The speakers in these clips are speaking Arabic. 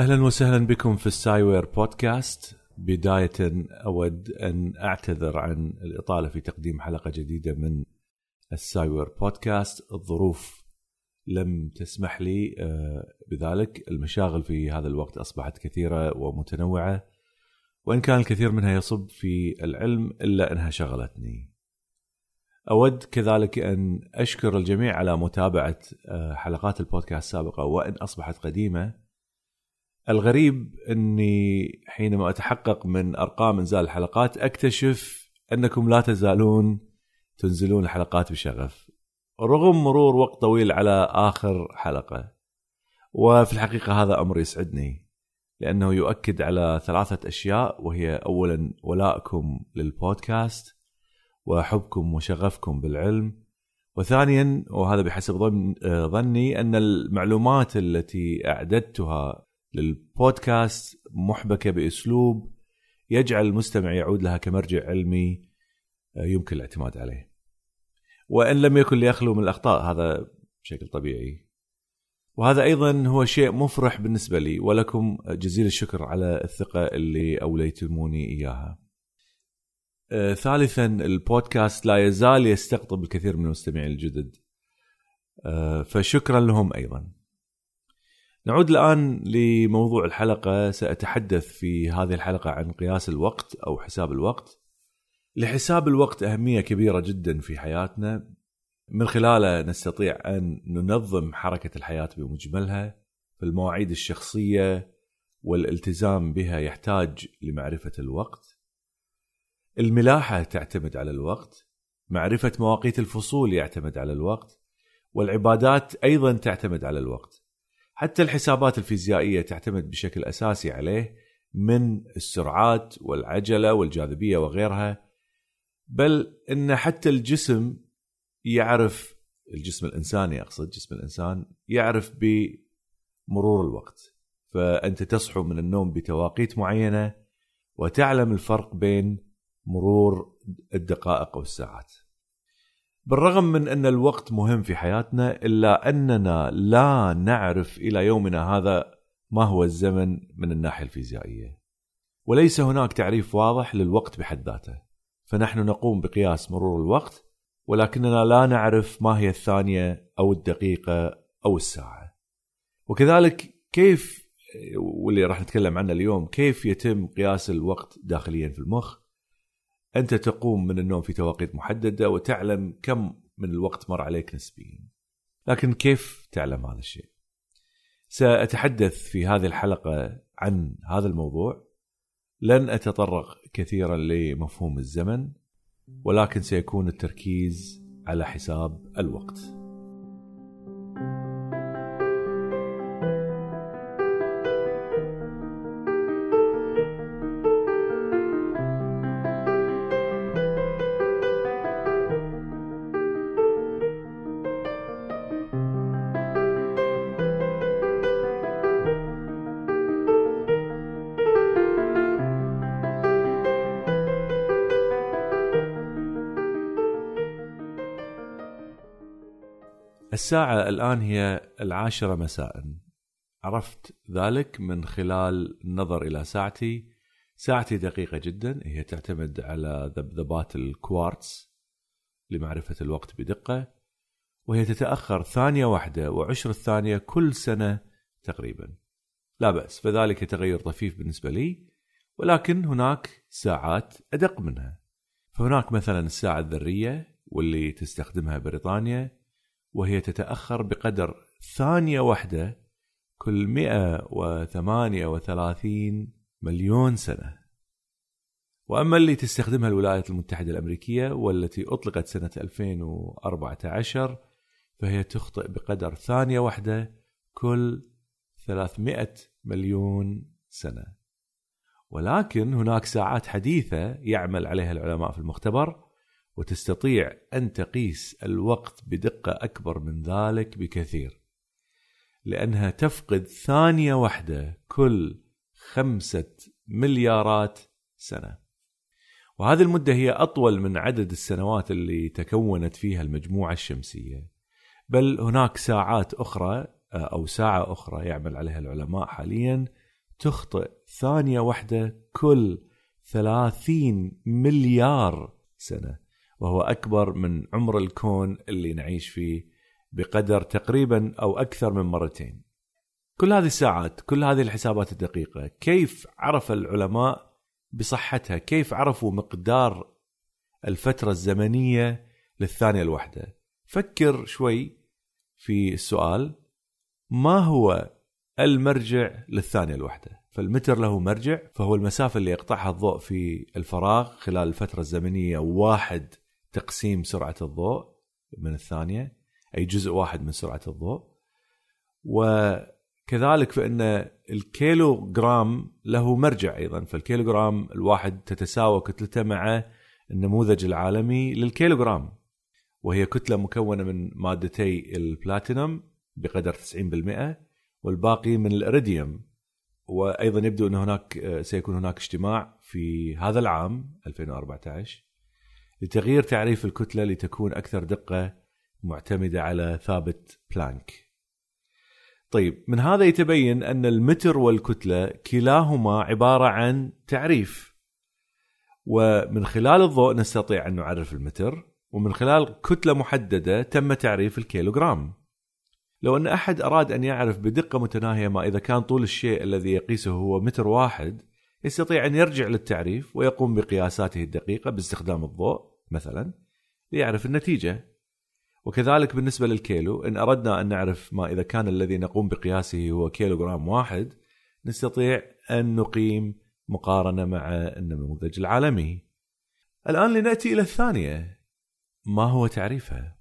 أهلا وسهلا بكم في ال Sciware Podcast. بداية أود أن أعتذر عن الإطالة في تقديم حلقة جديدة من ال Sciware Podcast. الظروف لم تسمح لي آه، بذلك. المشاغل في هذا الوقت أصبحت كثيرة ومتنوعة وإن كان الكثير منها يصب في العلم إلا أنها شغلتني. أود كذلك أن أشكر الجميع على متابعة آه، حلقات البودكاست السابقة وإن أصبحت قديمة. الغريب إني حينما أتحقق من أرقام إنزال الحلقات أكتشف أنكم لا تزالون تنزلون الحلقات بشغف. رغم مرور وقت طويل على آخر حلقة. وفي الحقيقة هذا أمر يسعدني لأنه يؤكد على ثلاثة أشياء وهي اولا ولائكم للبودكاست وحبكم وشغفكم بالعلم وثانيا وهذا بحسب ظني أن المعلومات التي أعددتها للبودكاست محبكة بأسلوب يجعل المستمع يعود لها كمرجع علمي آه، يمكن الاعتماد عليه. وإن لم يكن ليخلو من الأخطاء هذا بشكل طبيعي. وهذا أيضا هو شيء مفرح بالنسبة لي ولكم جزيل الشكر على الثقة اللي أوليتموني إياها. آه، ثالثا البودكاست لا يزال يستقطب الكثير من المستمعين الجدد. آه، فشكرا لهم أيضا. نعود الآن لموضوع الحلقة. سأتحدث في هذه الحلقة عن قياس الوقت أو حساب الوقت. لحساب الوقت أهمية كبيرة جدا في حياتنا. من خلاله نستطيع أن ننظم حركة الحياة بمجملها. في المواعيد الشخصية والالتزام بها يحتاج لمعرفة الوقت. الملاحة تعتمد على الوقت. معرفة مواقيت الفصول يعتمد على الوقت. والعبادات أيضا تعتمد على الوقت. حتى الحسابات الفيزيائية تعتمد بشكل أساسي عليه من السرعات والعجلة والجاذبية وغيرها بل إن حتى الجسم يعرف الجسم الإنساني أقصد جسم الإنسان يعرف بمرور الوقت. فأنت تصحو من النوم بتواقيت معينة وتعلم الفرق بين مرور الدقائق والساعات. بالرغم من أن الوقت مهم في حياتنا إلا أننا لا نعرف إلى يومنا هذا ما هو الزمن من الناحية الفيزيائية. وليس هناك تعريف واضح للوقت بحد ذاته. فنحن نقوم بقياس مرور الوقت ولكننا لا نعرف ما هي الثانية أو الدقيقة أو الساعة. وكذلك كيف واللي راح نتكلم عنه اليوم كيف يتم قياس الوقت داخليا في المخ أنت تقوم من النوم في تواقيت محددة وتعلم كم من الوقت مر عليك نسبيا. لكن كيف تعلم هذا الشيء؟ سأتحدث في هذه الحلقة عن هذا الموضوع لن أتطرق كثيرا لمفهوم الزمن ولكن سيكون التركيز على حساب الوقت. الساعة الآن هي العاشرة مساء. عرفت ذلك من خلال النظر إلى ساعتي. ساعتي دقيقة جدا. هي تعتمد على ذبذبات الكوارتز لمعرفة الوقت بدقة. وهي تتأخر ثانية واحدة وعشر الثانية كل سنة تقريبا. لا بأس فذلك تغير طفيف بالنسبة لي. ولكن هناك ساعات أدق منها. فهناك مثلا الساعة الذرية واللي تستخدمها بريطانيا. وهي تتأخر بقدر ثانية واحدة كل 138 مليون سنة وأما اللي تستخدمها الولايات المتحدة الأمريكية والتي أطلقت سنة 2014 فهي تخطئ بقدر ثانية واحدة كل 300 مليون سنة. ولكن هناك ساعات حديثة يعمل عليها العلماء في المختبر وتستطيع أن تقيس الوقت بدقة أكبر من ذلك بكثير. لأنها تفقد ثانية واحدة كل خمسة مليارات سنة. وهذه المدة هي أطول من عدد السنوات اللي تكونت فيها المجموعة الشمسية بل هناك ساعات أخرى أو ساعة أخرى يعمل عليها العلماء حاليا تخطئ ثانية واحدة كل ثلاثين مليار سنة وهو أكبر من عمر الكون اللي نعيش فيه بقدر تقريبا أو أكثر من مرتين. كل هذه الساعات كل هذه الحسابات الدقيقة كيف عرف العلماء بصحتها؟ كيف عرفوا مقدار الفترة الزمنية للثانية الواحدة فكر شوي في السؤال ما هو المرجع للثانية الواحدة فالمتر له مرجع فهو المسافة اللي يقطعها الضوء في الفراغ خلال الفترة الزمنية واحد تقسيم سرعة الضوء من الثانية أي جزء واحد من سرعة الضوء. و كذلك فإن الكيلو جرام له مرجع أيضا فالكيلو جرام الواحد تتساوى كتلته مع النموذج العالمي للكيلو جرام وهي كتلة مكونة من مادتي البلاتينوم بقدر 90% والباقي من الإريديوم. وأيضا يبدو أن هناك سيكون هناك اجتماع في هذا العام 2014 لتغيير تعريف الكتلة لتكون أكثر دقة معتمدة على ثابت بلانك. طيب من هذا يتبين أن المتر والكتلة كلاهما عبارة عن تعريف. ومن خلال الضوء نستطيع أن نعرف المتر ومن خلال كتلة محددة تم تعريف الكيلوغرام. لو أن أحد أراد أن يعرف بدقة متناهية ما إذا كان طول الشيء الذي يقيسه هو متر واحد يستطيع أن يرجع للتعريف ويقوم بقياساته الدقيقة باستخدام الضوء مثلا ليعرف النتيجة. وكذلك بالنسبة للكيلو إن أردنا أن نعرف ما إذا كان الذي نقوم بقياسه هو كيلوغرام واحد نستطيع أن نقيم مقارنة مع النموذج العالمي. الآن لنأتي إلى الثانية. ما هو تعريفها؟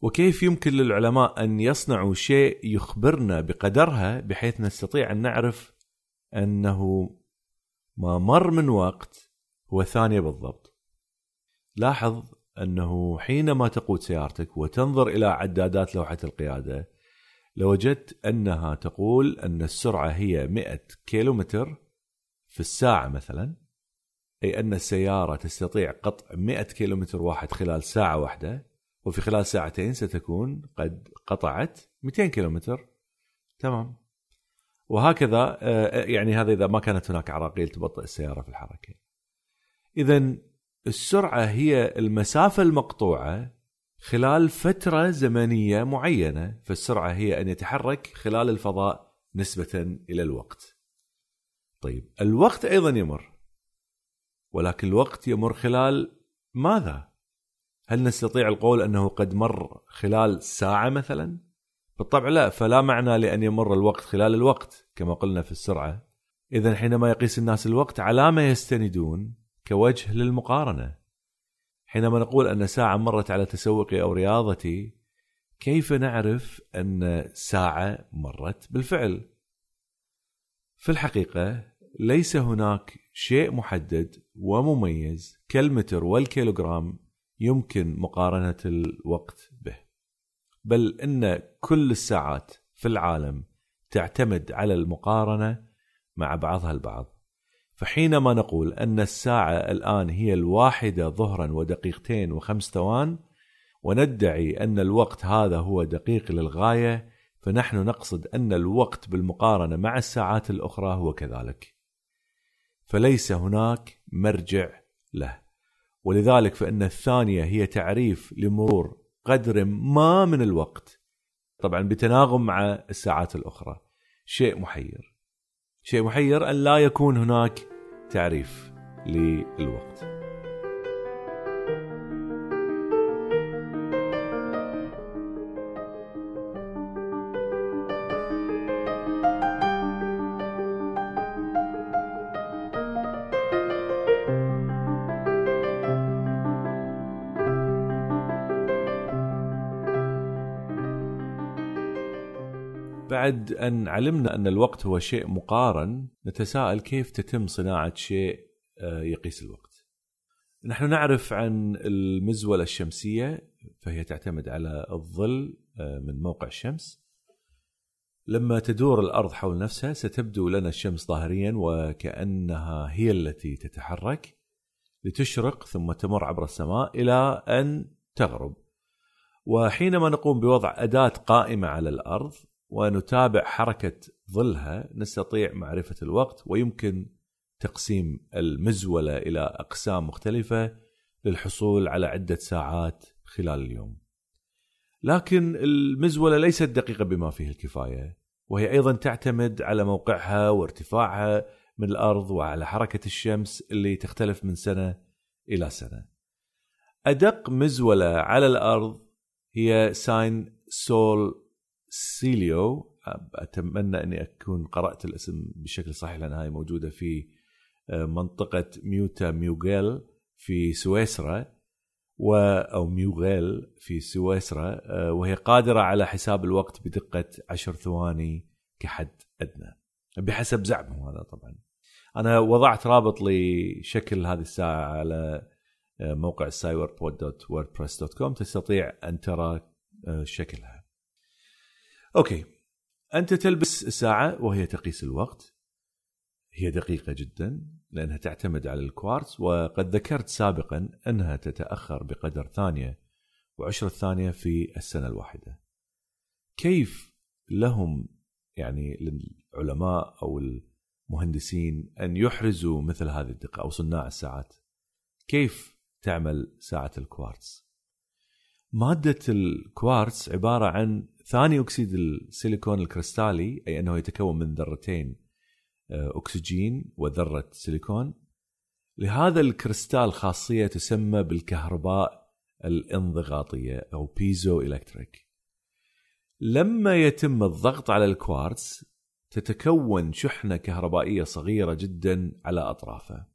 وكيف يمكن للعلماء أن يصنعوا شيء يخبرنا بقدرها بحيث نستطيع أن نعرف أنه ما مر من وقت هو ثانية بالضبط. لاحظ أنه حينما تقود سيارتك وتنظر إلى عدادات لوحة القيادة لوجدت أنها تقول أن السرعة هي 100 كيلومتر في الساعة مثلا أي أن السيارة تستطيع قطع 100 كيلومتر واحد خلال ساعة واحدة وفي خلال ساعتين ستكون قد قطعت 200 كيلومتر. تمام. وهكذا آه، يعني هذا إذا ما كانت هناك عراقيل تبطئ السيارة في الحركة. اذا السرعة هي المسافة المقطوعة خلال فترة زمنية معينة فالسرعة هي أن يتحرك خلال الفضاء نسبة إلى الوقت. طيب الوقت أيضا يمر. ولكن الوقت يمر خلال ماذا؟ هل نستطيع القول أنه قد مر خلال ساعة مثلا؟ بالطبع لا فلا معنى لأن يمر الوقت خلال الوقت كما قلنا في السرعة. اذا حينما يقيس الناس الوقت على ما يستندون كوجه للمقارنة. حينما نقول أن ساعة مرت على تسوقي أو رياضتي كيف نعرف أن ساعة مرت بالفعل؟ في الحقيقة ليس هناك شيء محدد ومميز كالمتر والكيلوغرام يمكن مقارنة الوقت به. بل إن كل الساعات في العالم تعتمد على المقارنة مع بعضها البعض. فحينما نقول أن الساعة الآن هي الواحدة ظهرا ودقيقتين وخمس ثوان وندعي أن الوقت هذا هو دقيق للغاية فنحن نقصد أن الوقت بالمقارنة مع الساعات الأخرى هو كذلك. فليس هناك مرجع له. ولذلك فإن الثانية هي تعريف لمرور قدر ما من الوقت. طبعا بتناغم مع الساعات الأخرى. شيء محير. شيء محير أن لا يكون هناك تعريف للوقت. بعد أن علمنا أن الوقت هو شيء مقارن نتساءل كيف تتم صناعة شيء آه، يقيس الوقت نحن نعرف عن المزولة الشمسية فهي تعتمد على الظل آه، من موقع الشمس لما تدور الأرض حول نفسها ستبدو لنا الشمس ظاهريا وكأنها هي التي تتحرك لتشرق ثم تمر عبر السماء إلى أن تغرب. وحينما نقوم بوضع أداة قائمة على الأرض ونتابع حركة ظلها نستطيع معرفة الوقت ويمكن تقسيم المزولة إلى أقسام مختلفة للحصول على عدة ساعات خلال اليوم. لكن المزولة ليست دقيقة بما فيه الكفاية وهي أيضا تعتمد على موقعها وارتفاعها من الأرض وعلى حركة الشمس اللي تختلف من سنة إلى سنة. أدق مزولة على الأرض هي Sine Sole Sileo أتمنى أني أكون قرأت الاسم بشكل صحيح لأن هاي موجودة في آه، منطقة ميوتا ميوغيل في سويسرا و أو ميوغيل في سويسرا آه، وهي قادرة على حساب الوقت بدقة عشر ثواني كحد أدنى. بحسب زعمه هذا طبعا. أنا وضعت رابط لشكل هذه الساعة على آه، موقع cyberpod.wordpress.com تستطيع أن ترى شكلها. أوكي. أنت تلبس الساعة وهي تقيس الوقت. هي دقيقة جدا لأنها تعتمد على الكوارتز وقد ذكرت سابقا أنها تتأخر بقدر ثانية وعشرة ثانية في السنة الواحدة. كيف لهم يعني للعلماء أو المهندسين أن يحرزوا مثل هذه الدقة أو صناع الساعات؟ كيف تعمل ساعة الكوارتز؟ مادة الكوارتز عبارة عن ثاني أكسيد السيليكون الكريستالي أي أنه يتكون من ذرتين آه، أكسجين وذرة سيليكون. لهذا الكريستال خاصية تسمى بالكهرباء الانضغاطية أو بيزو الكتريك لما يتم الضغط على الكوارتز تتكون شحنة كهربائية صغيرة جدا على أطرافه.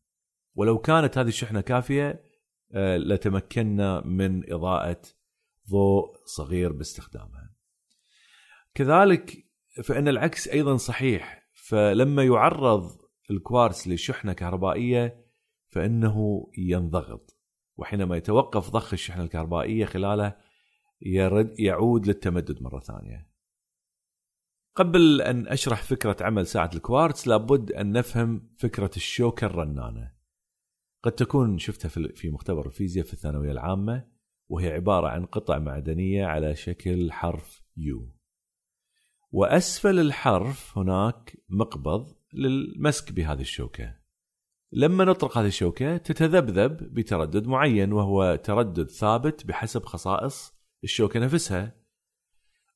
ولو كانت هذه الشحنة كافية آه، لتمكنا من إضاءة ضوء صغير باستخدامها. كذلك فإن العكس أيضا صحيح فلما يعرض الكوارتز لشحنة كهربائية فإنه ينضغط وحينما يتوقف ضخ الشحنة الكهربائية خلاله يرد يعود للتمدد مرة ثانية. قبل أن أشرح فكرة عمل ساعة الكوارتز لابد أن نفهم فكرة الشوكه الرنانه. قد تكون شفتها في مختبر الفيزياء في الثانوية العامة وهي عبارة عن قطع معدنية على شكل حرف يو. وأسفل الحرف هناك مقبض للمسك بهذه الشوكة. لما نطرق هذه الشوكة تتذبذب بتردد معين وهو تردد ثابت بحسب خصائص الشوكة نفسها.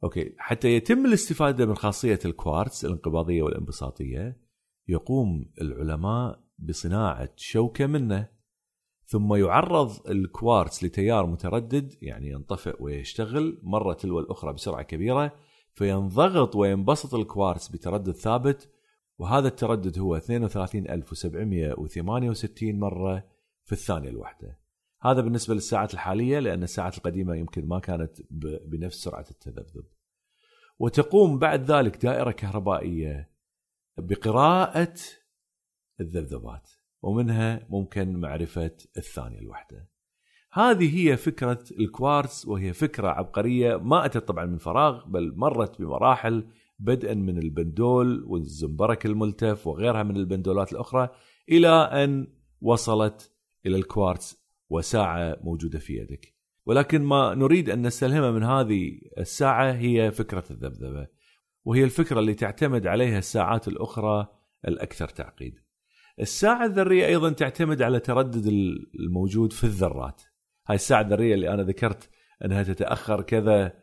أوكي حتى يتم الاستفادة من خاصية الكوارتز الانقباضية والانبساطية يقوم العلماء بصناعة شوكة منه ثم يعرض الكوارتز لتيار متردد يعني ينطفئ ويشتغل مرة تلو الأخرى بسرعة كبيرة فينضغط وينبسط الكوارتز بتردد ثابت وهذا التردد هو 32768 مرة في الثانية الواحدة هذا بالنسبة للساعات الحالية لأن الساعات القديمة يمكن ما كانت بنفس سرعة التذبذب. وتقوم بعد ذلك دائرة كهربائية بقراءة الذبذبات ومنها ممكن معرفة الثانية الواحدة هذه هي فكرة الكوارتز وهي فكرة عبقرية ما أتت طبعا من فراغ بل مرت بمراحل بدءا من البندول والزنبرك الملتف وغيرها من البندولات الأخرى إلى أن وصلت إلى الكوارتز وساعة موجودة في يدك. ولكن ما نريد أن نستلهمها من هذه الساعة هي فكرة الذبذبة وهي الفكرة اللي تعتمد عليها الساعات الأخرى الأكثر تعقيد. الساعة الذرية أيضا تعتمد على تردد الموجود في الذرات. هاي الساعة الذرية اللي أنا ذكرت إنها تتأخر كذا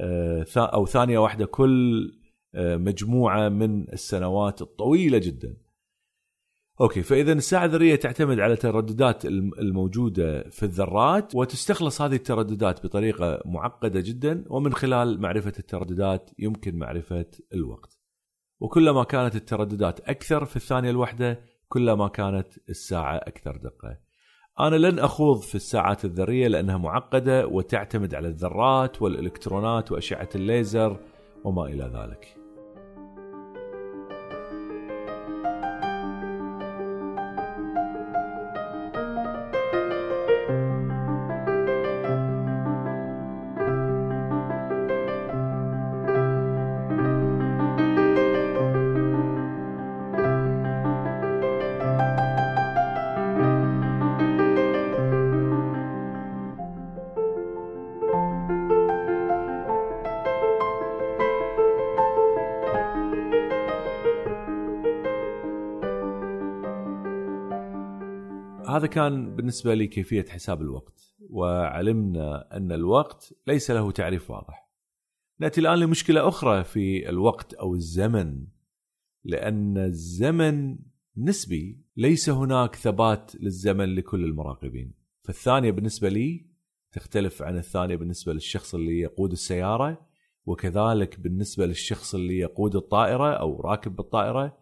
آه، أو ثانية واحدة كل آه، مجموعة من السنوات الطويلة جدا. أوكي فإذا الساعة الذرية تعتمد على الترددات الموجودة في الذرات وتستخلص هذه الترددات بطريقة معقدة جدا ومن خلال معرفة الترددات يمكن معرفة الوقت. وكلما كانت الترددات أكثر في الثانية الواحدة كلما كانت الساعة أكثر دقة. أنا لن أخوض في الساعات الذرية لأنها معقدة وتعتمد على الذرات والإلكترونات وأشعة الليزر وما إلى ذلك. كان بالنسبة لي كيفية حساب الوقت وعلمنا أن الوقت ليس له تعريف واضح. نأتي الآن لمشكلة أخرى في الوقت أو الزمن لأن الزمن نسبي ليس هناك ثبات للزمن لكل المراقبين. فالثانية بالنسبة لي تختلف عن الثانية بالنسبة للشخص اللي يقود السيارة وكذلك بالنسبة للشخص اللي يقود الطائرة أو راكب بالطائرة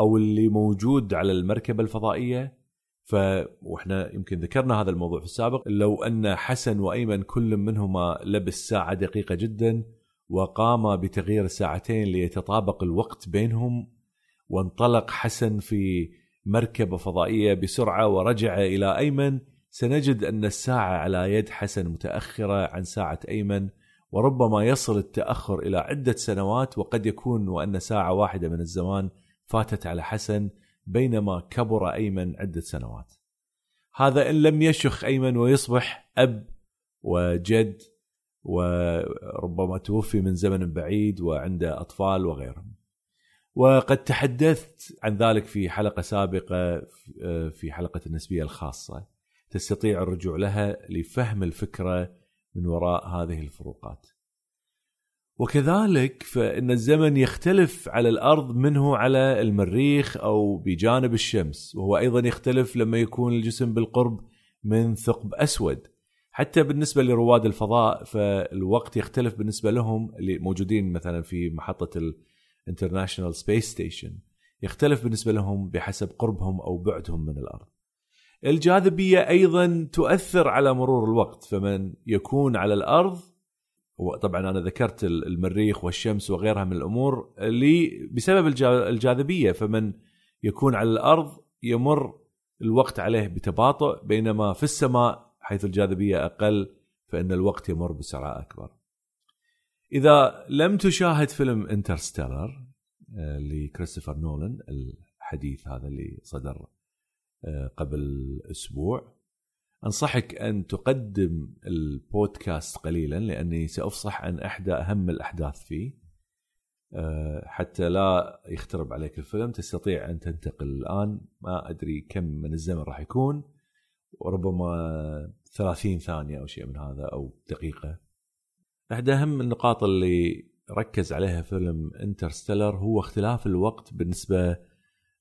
أو اللي موجود على المركبة الفضائية ف وإحنا يمكن ذكرنا هذا الموضوع في السابق. لو أن حسن وأيمن كل منهما لبس ساعة دقيقة جدا وقام بتغيير الساعتين ليتطابق الوقت بينهم وانطلق حسن في مركبه فضائية بسرعة ورجع إلى أيمن سنجد أن الساعة على يد حسن متأخرة عن ساعة أيمن وربما يصل التأخر إلى عدة سنوات وقد يكون وأن ساعة واحدة من الزمان فاتت على حسن. بينما كبر أيمن عدة سنوات. هذا إن لم يشخ أيمن ويصبح أب وجد وربما توفي من زمن بعيد وعنده أطفال وغيرهم. وقد تحدثت عن ذلك في حلقة سابقة في حلقة النسبية الخاصة تستطيع الرجوع لها لفهم الفكرة من وراء هذه الفروقات. وكذلك فإن الزمن يختلف على الأرض منه على المريخ أو بجانب الشمس وهو أيضا يختلف لما يكون الجسم بالقرب من ثقب أسود. حتى بالنسبة لرواد الفضاء فالوقت يختلف بالنسبة لهم اللي موجودين مثلا في محطة ال International Space Station يختلف بالنسبة لهم بحسب قربهم أو بعدهم من الأرض. الجاذبية أيضا تؤثر على مرور الوقت فمن يكون على الأرض وطبعا أنا ذكرت المريخ والشمس وغيرها من الأمور اللي بسبب الجاذبية فمن يكون على الأرض يمر الوقت عليه بتباطؤ بينما في السماء حيث الجاذبية أقل فإن الوقت يمر بسرعة أكبر. إذا لم تشاهد فيلم انترستيلر آه، لكريستوفر نولان الحديث هذا اللي صدر آه، قبل أسبوع أنصحك أن تقدم البودكاست قليلا لأني سأفصح عن أحدى أهم الأحداث فيه. آه، حتى لا يخترب عليك الفيلم تستطيع أن تنتقل الآن. ما أدري كم من الزمن راح يكون وربما 30 ثانية أو شيء من هذا أو دقيقة. احدى أهم النقاط اللي ركز عليها فيلم انترستيلر هو اختلاف الوقت بالنسبة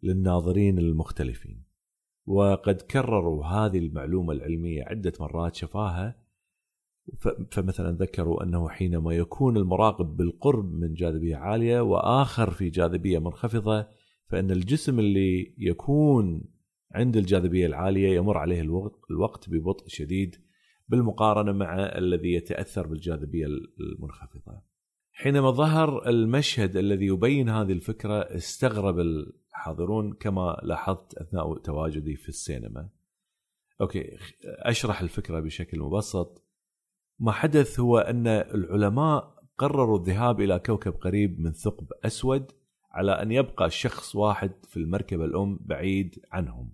للناظرين المختلفين. وقد كرروا هذه المعلومة العلمية عدة مرات شفاها. فمثلا ذكروا أنه حينما يكون المراقب بالقرب من جاذبية عالية وآخر في جاذبية منخفضة فإن الجسم اللي يكون عند الجاذبية العالية يمر عليه الوقت ببطء شديد بالمقارنة مع الذي يتأثر بالجاذبية المنخفضة. حينما ظهر المشهد الذي يبين هذه الفكرة استغرب الحاضرون كما لاحظت أثناء تواجدي في السينما. أوكي أشرح الفكرة بشكل مبسط. ما حدث هو أن العلماء قرروا الذهاب إلى كوكب قريب من ثقب أسود على أن يبقى شخص واحد في المركبة الأم بعيد عنهم.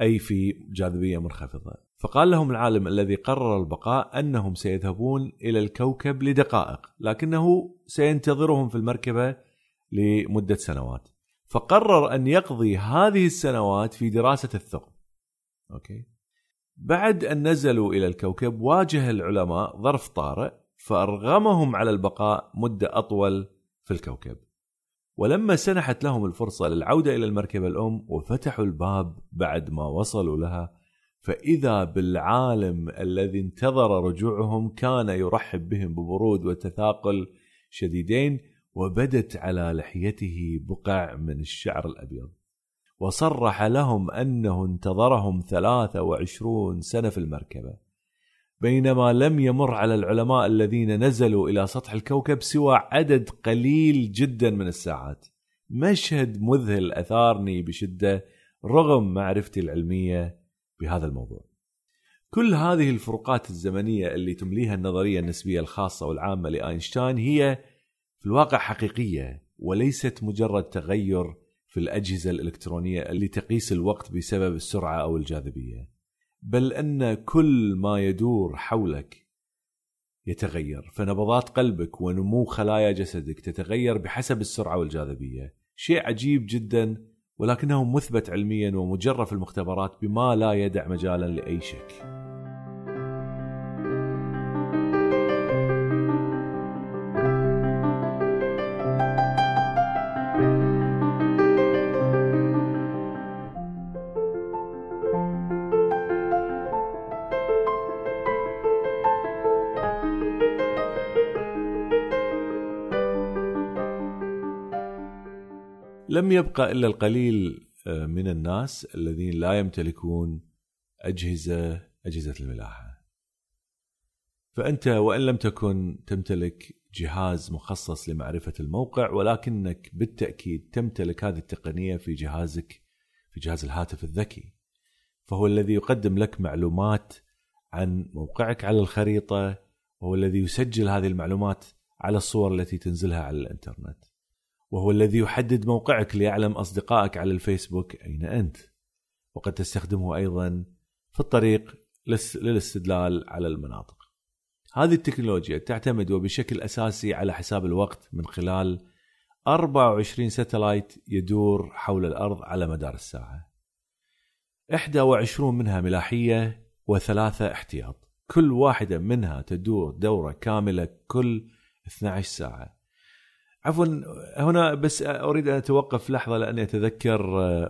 أي في جاذبية منخفضة. فقال لهم العالم الذي قرر البقاء أنهم سيذهبون إلى الكوكب لدقائق، لكنه سينتظرهم في المركبة لمدة سنوات. فقرر أن يقضي هذه السنوات في دراسة الثقب. أوكي. بعد أن نزلوا إلى الكوكب واجه العلماء ظرف طارئ فأرغمهم على البقاء مدة أطول في الكوكب. ولما سنحت لهم الفرصة للعودة إلى المركبه الأم وفتحوا الباب بعد ما وصلوا لها فإذا بالعالم الذي انتظر رجوعهم كان يرحب بهم ببرود وتثاقل شديدين وبدت على لحيته بقع من الشعر الأبيض. وصرح لهم أنه انتظرهم 23 سنة في المركبة. بينما لم يمر على العلماء الذين نزلوا إلى سطح الكوكب سوى عدد قليل جدا من الساعات. مشهد مذهل أثارني بشدة رغم معرفتي العلمية بهذا الموضوع. كل هذه الفروقات الزمنية اللي تمليها النظرية النسبية الخاصة والعامة لأينشتاين هي في الواقع حقيقية وليست مجرد تغير في الأجهزة الإلكترونية اللي تقيس الوقت بسبب السرعة أو الجاذبية بل أن كل ما يدور حولك يتغير فنبضات قلبك ونمو خلايا جسدك تتغير بحسب السرعة والجاذبية. شيء عجيب جدا ولكنه مثبت علميا ومجرب في المختبرات بما لا يدع مجالا لأي شك. لم يبقى إلا القليل آه، من الناس الذين لا يمتلكون أجهزة أجهزة الملاحة. فأنت وإن لم تكن تمتلك جهاز مخصص لمعرفة الموقع ولكنك بالتأكيد تمتلك هذه التقنية في جهازك في جهاز الهاتف الذكي. فهو الذي يقدم لك معلومات عن موقعك على الخريطة وهو الذي يسجل هذه المعلومات على الصور التي تنزلها على الإنترنت. وهو الذي يحدد موقعك ليعلم أصدقائك على الفيسبوك أين أنت. وقد تستخدمه أيضا في الطريق للاستدلال على المناطق. هذه التكنولوجيا تعتمد وبشكل أساسي على حساب الوقت من خلال 24 ستلايت يدور حول الأرض على مدار الساعة. 21 منها ملاحية وثلاثة احتياط. كل واحدة منها تدور دورة كاملة كل 12 ساعة. عفوا هنا بس أريد أن أتوقف لحظة لأني أتذكر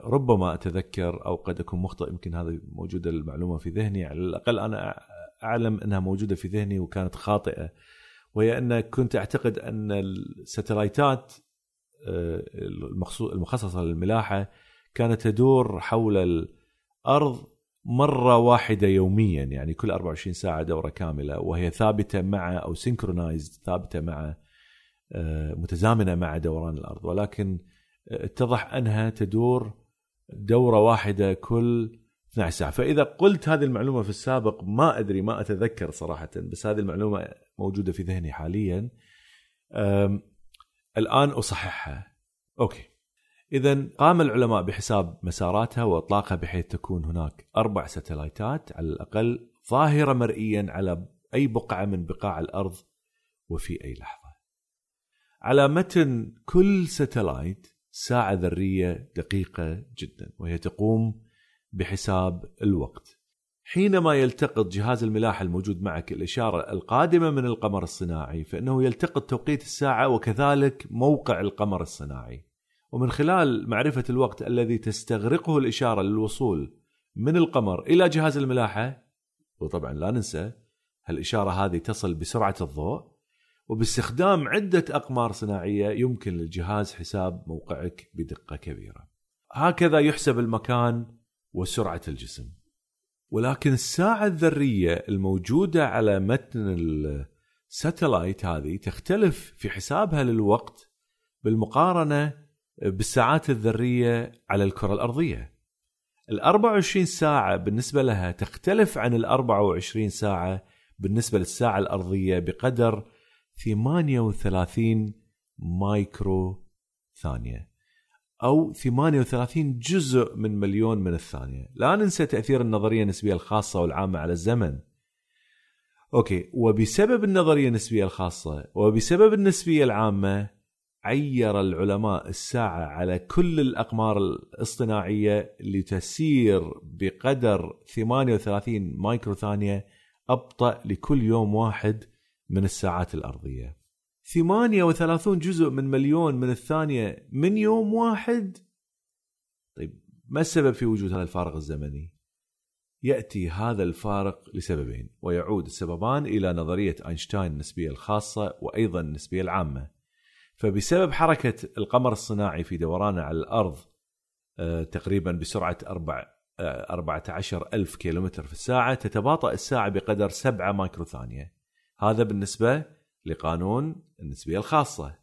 ربما أتذكر أو قد أكون مخطئ يمكن هذه موجودة المعلومة في ذهني. على الأقل أنا أعلم أنها موجودة في ذهني وكانت خاطئة وهي أن كنت أعتقد أن الستلايتات المخصصة للملاحة كانت تدور حول الأرض مرة واحدة يوميا يعني كل 24 ساعة دورة كاملة وهي ثابتة مع أو سينكرونايزد ثابتة مع آه، متزامنة مع دوران الأرض ولكن اتضح أنها تدور دورة واحدة كل 12 ساعة. فإذا قلت هذه المعلومة في السابق ما أدري ما أتذكر صراحة بس هذه المعلومة موجودة في ذهني حاليا. الآن أصححها. أوكي. اذا قام العلماء بحساب مساراتها وإطلاقها بحيث تكون هناك أربع ستلايتات على الأقل ظاهرة مرئيا على أي بقعة من بقاع الأرض وفي أي لحظة. على متن كل ستلايت ساعة ذرية دقيقة جدا وهي تقوم بحساب الوقت. حينما يلتقط جهاز الملاحة الموجود معك الإشارة القادمة من القمر الصناعي فإنه يلتقط توقيت الساعة وكذلك موقع القمر الصناعي. ومن خلال معرفة الوقت الذي تستغرقه الإشارة للوصول من القمر إلى جهاز الملاحة وطبعا لا ننسى هالإشارة هذه تصل بسرعة الضوء وباستخدام عدة أقمار صناعية يمكن للجهاز حساب موقعك بدقة كبيرة. هكذا يحسب المكان وسرعة الجسم. ولكن الساعة الذرية الموجودة على متن الساتلايت هذه تختلف في حسابها للوقت بالمقارنة بالساعات الذرية على الكرة الأرضية. ال 24 ساعة بالنسبة لها تختلف عن ال 24 ساعة بالنسبة للساعة الأرضية بقدر 38 مايكرو ثانية. أو 38 جزء من مليون من الثانية. لا ننسى تأثير النظرية النسبية الخاصة والعامة على الزمن. أوكي وبسبب النظرية النسبية الخاصة وبسبب النسبية العامة عير العلماء الساعة على كل الأقمار الاصطناعية لتسير بقدر 38 مايكرو ثانية أبطأ لكل يوم واحد من الساعات الأرضية. 38 جزء من مليون من الثانية من يوم واحد. طيب ما السبب في وجود هذا الفارق الزمني؟ يأتي هذا الفارق لسببين ويعود السببان إلى نظرية أينشتاين النسبية الخاصة وأيضا النسبية العامة. فبسبب حركة القمر الصناعي في دورانه على الأرض آه، تقريبا بسرعة 4 14 آه، ألف كيلومتر في الساعة تتباطأ الساعة بقدر 7 مايكرو ثانية. هذا بالنسبة لقانون النسبية الخاصة.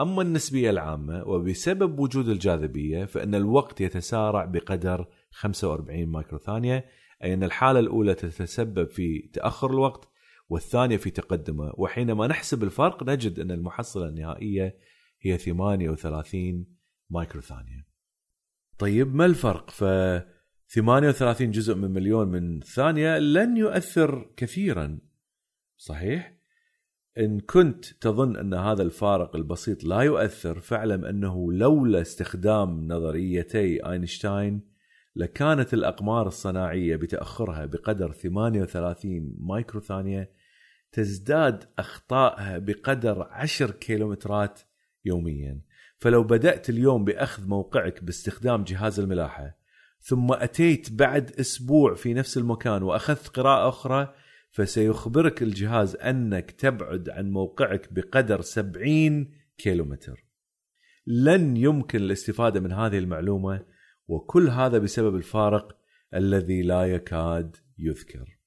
أما النسبية العامة وبسبب وجود الجاذبية فإن الوقت يتسارع بقدر 45 مايكرو ثانية أي أن الحالة الأولى تتسبب في تأخر الوقت والثانية في تقدمه. وحينما نحسب الفرق نجد أن المحصلة النهائية هي 38 مايكرو ثانية طيب ما الفرق؟ ف 38 جزء من مليون من ثانية لن يؤثر كثيرا. صحيح؟ إن كنت تظن أن هذا الفارق البسيط لا يؤثر فاعلم أنه لولا استخدام نظريتي أينشتاين لكانت الأقمار الصناعية بتأخرها بقدر 38 مايكرو ثانية تزداد أخطائها بقدر 10 كيلومترات يوميا فلو بدأت اليوم بأخذ موقعك باستخدام جهاز الملاحة ثم أتيت بعد أسبوع في نفس المكان وأخذت قراءة أخرى فسيخبرك الجهاز أنك تبعد عن موقعك بقدر 70 كيلومتر. لن يمكن الاستفادة من هذه المعلومة وكل هذا بسبب الفارق الذي لا يكاد يذكر.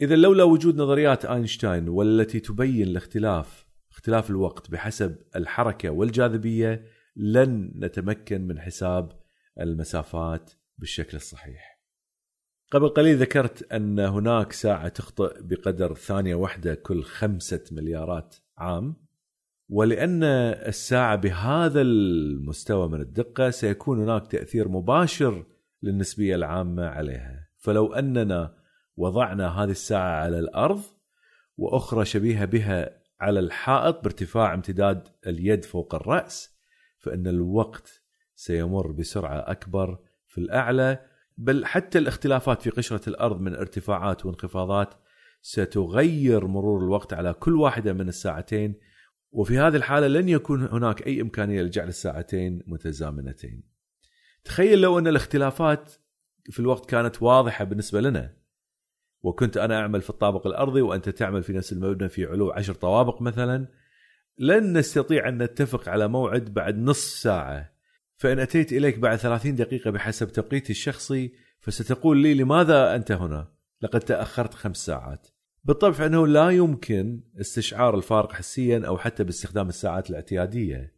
إذا لولا وجود نظريات أينشتاين والتي تبين الاختلاف اختلاف الوقت بحسب الحركة والجاذبية لن نتمكن من حساب المسافات بالشكل الصحيح. قبل قليل ذكرت أن هناك ساعة تخطئ بقدر ثانية واحدة كل خمسة مليارات عام ولأن الساعة بهذا المستوى من الدقة سيكون هناك تأثير مباشر للنسبية العامة عليها. فلو أننا وضعنا هذه الساعة على الأرض وأخرى شبيهة بها على الحائط بارتفاع امتداد اليد فوق الرأس فإن الوقت سيمر بسرعة أكبر في الأعلى بل حتى الاختلافات في قشرة الأرض من ارتفاعات وانخفاضات ستغير مرور الوقت على كل واحدة من الساعتين وفي هذه الحالة لن يكون هناك أي إمكانية لجعل الساعتين متزامنتين. تخيل لو أن الاختلافات في الوقت كانت واضحة بالنسبة لنا وكنت أنا أعمل في الطابق الأرضي وأنت تعمل في نفس المبنى في علو عشر طوابق مثلا لن نستطيع أن نتفق على موعد بعد نصف ساعة. فإن أتيت إليك بعد 30 دقيقة بحسب توقيتي الشخصي فستقول لي لماذا أنت هنا؟ لقد تأخرت خمس ساعات. بالطبع فإنه لا يمكن استشعار الفارق حسيا أو حتى باستخدام الساعات الاعتيادية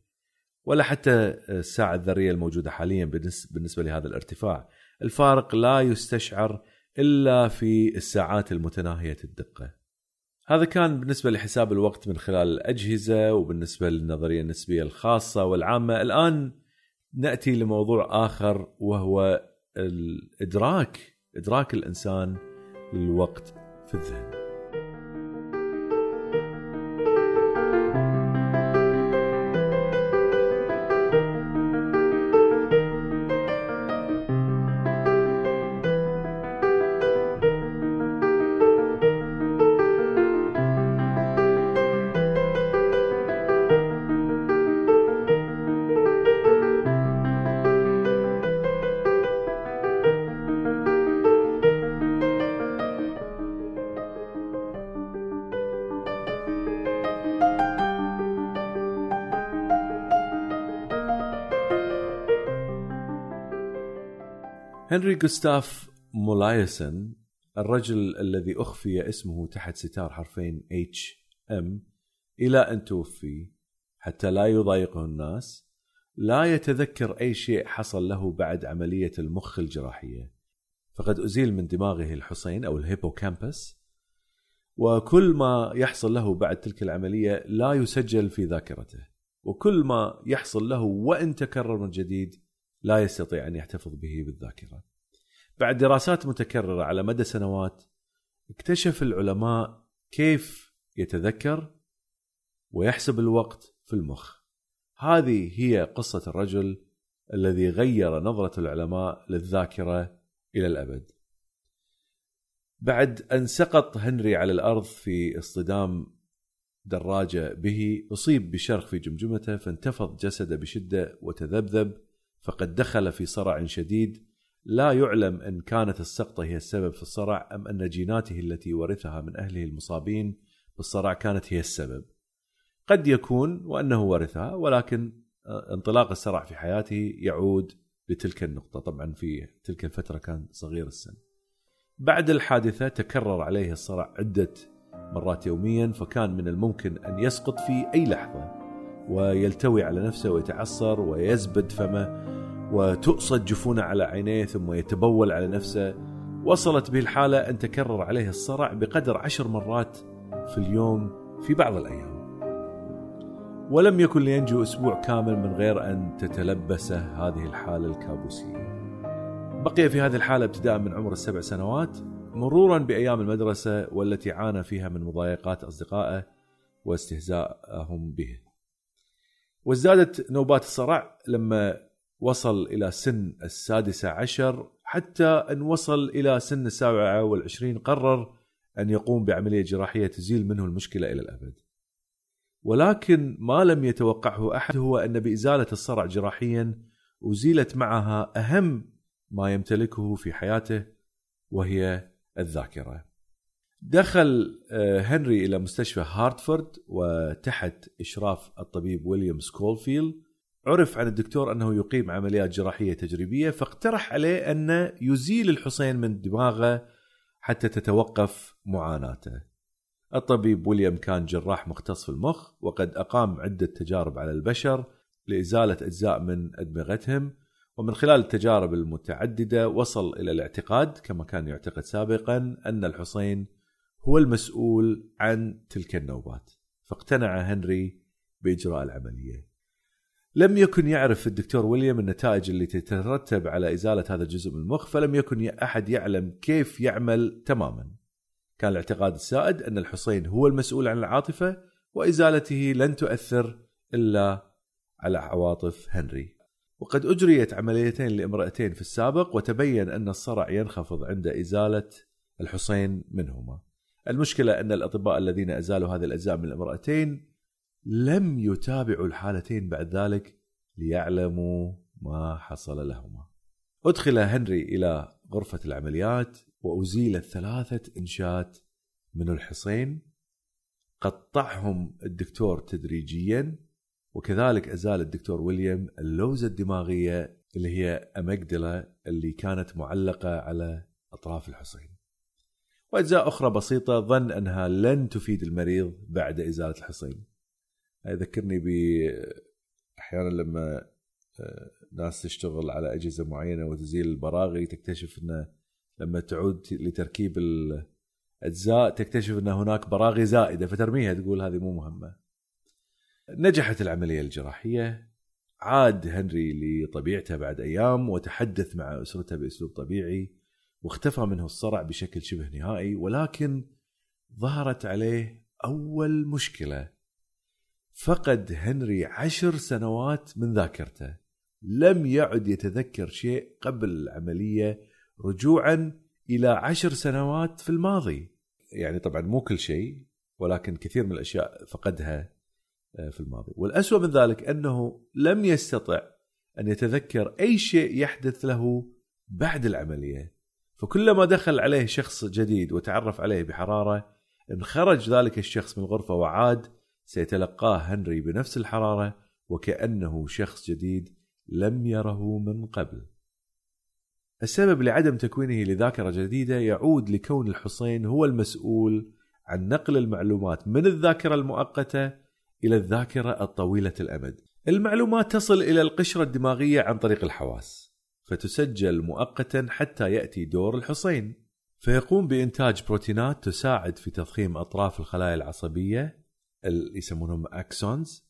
ولا حتى الساعة الذرية الموجودة حاليا بالنسبة لهذا الارتفاع. الفارق لا يستشعر إلا في الساعات المتناهية الدقة. هذا كان بالنسبة لحساب الوقت من خلال الأجهزة وبالنسبة للنظرية النسبية الخاصة والعامة. الآن نأتي لموضوع آخر وهو الإدراك إدراك الإنسان للوقت في الذهن. هنري جوستاف مولايسن الرجل الذي أخفي اسمه تحت ستار حرفين HM إلى أن توفي حتى لا يضايقه الناس لا يتذكر أي شيء حصل له بعد عملية المخ الجراحية فقد أزيل من دماغه الحصين أو ال hippocampus وكل ما يحصل له بعد تلك العملية لا يسجل في ذاكرته وكل ما يحصل له وإن تكرر من جديد لا يستطيع أن يحتفظ به بالذاكرة. بعد دراسات متكررة على مدى سنوات اكتشف العلماء كيف يتذكر ويحسب الوقت في المخ. هذه هي قصة الرجل الذي غير نظرة العلماء للذاكرة إلى الأبد. بعد أن سقط هنري على الأرض في اصطدام دراجة به أصيب بشرخ في جمجمته فانتفض جسده بشدة وتذبذب فقد دخل في صرع شديد لا يعلم أن كانت السقطة هي السبب في الصرع أم أن جيناته التي ورثها من أهله المصابين بالصرع كانت هي السبب. قد يكون وأنه ورثها ولكن آه، انطلاق الصرع في حياته يعود لتلك النقطة، طبعا في تلك الفترة كان صغير السن. بعد الحادثة تكرر عليه الصرع عدة مرات يوميا فكان من الممكن أن يسقط في أي لحظة ويلتوي على نفسه ويتعصر ويزبد فمه وتؤصد جفونه على عينيه ثم يتبول على نفسه. وصلت به الحالة أن تكرر عليه الصرع بقدر عشر مرات في اليوم في بعض الأيام. ولم يكن لينجو أسبوع كامل من غير أن تتلبسه هذه الحالة الكابوسية. بقي في هذه الحالة ابتداء من عمر السبع سنوات مرورا بأيام المدرسة والتي عانى فيها من مضايقات أصدقائه واستهزاءهم به. وازدادت نوبات الصرع لما وصل إلى سن السادسة عشر حتى أن وصل إلى سن السابعة والعشرين قرر أن يقوم بعملية جراحية تزيل منه المشكلة إلى الأبد. ولكن ما لم يتوقعه أحد هو أن بإزالة الصرع جراحيا أزيلت معها أهم ما يمتلكه في حياته وهي الذاكرة. دخل آه، هنري إلى مستشفى هارتفورد وتحت إشراف الطبيب ويليام سكولفيلد عرف عن الدكتور أنه يقيم عمليات جراحية تجريبية فاقترح عليه أن يزيل الحصين من دماغه حتى تتوقف معاناته. الطبيب ويليام كان جراح مختص في المخ وقد أقام عدة تجارب على البشر لإزالة أجزاء من أدمغتهم ومن خلال التجارب المتعددة وصل إلى الاعتقاد كما كان يعتقد سابقا أن الحصين هو المسؤول عن تلك النوبات. فاقتنع هنري بإجراء العملية. لم يكن يعرف الدكتور ويليام النتائج اللي تترتب على إزالة هذا الجزء من المخ فلم يكن أحد يعلم كيف يعمل تماما. كان الاعتقاد السائد أن الحصين هو المسؤول عن العاطفة وإزالته لن تؤثر إلا على عواطف هنري. وقد أجريت عمليتين لامرأتين في السابق وتبين أن الصرع ينخفض عند إزالة الحصين منهما. المشكلة أن الأطباء الذين أزالوا هذه الأجزاء من الامرأتين لم يتابعوا الحالتين بعد ذلك ليعلموا ما حصل لهما. أدخل هنري إلى غرفة العمليات وأزيلت ثلاثة إنشات من الحصين. قطعهم الدكتور تدريجيا وكذلك أزال الدكتور ويليام اللوزة الدماغية اللي هي أمجدلة اللي كانت معلقة على أطراف الحصين. وأجزاء أخرى بسيطة ظن أنها لن تفيد المريض بعد إزالة الحصين. يذكرني ب أحيانا لما آه، ناس تشتغل على أجهزة معينة وتزيل البراغي تكتشف أنه لما تعود لتركيب الأجزاء تكتشف أن هناك براغي زائدة فترميها تقول هذه مو مهمة. نجحت العملية الجراحية. عاد هنري لطبيعته بعد أيام وتحدث مع أسرته بأسلوب طبيعي واختفى منه الصرع بشكل شبه نهائي ولكن ظهرت عليه أول مشكلة. فقد هنري عشر سنوات من ذاكرته. لم يعد يتذكر شيء قبل العملية رجوعا إلى عشر سنوات في الماضي. يعني طبعا مو كل شيء ولكن كثير من الأشياء فقدها آه، في الماضي. والأسوأ من ذلك أنه لم يستطع أن يتذكر أي شيء يحدث له بعد العملية. فكلما دخل عليه شخص جديد وتعرف عليه بحرارة انخرج ذلك الشخص من الغرفة وعاد سيتلقاه هنري بنفس الحرارة وكأنه شخص جديد لم يره من قبل. السبب لعدم تكوينه لذاكرة جديدة يعود لكون الحصين هو المسؤول عن نقل المعلومات من الذاكرة المؤقتة إلى الذاكرة الطويلة الأمد. المعلومات تصل إلى القشرة الدماغية عن طريق الحواس فتسجل مؤقتا حتى يأتي دور الحصين. فيقوم بإنتاج بروتينات تساعد في تضخيم أطراف الخلايا العصبية يسمونهم أكسونز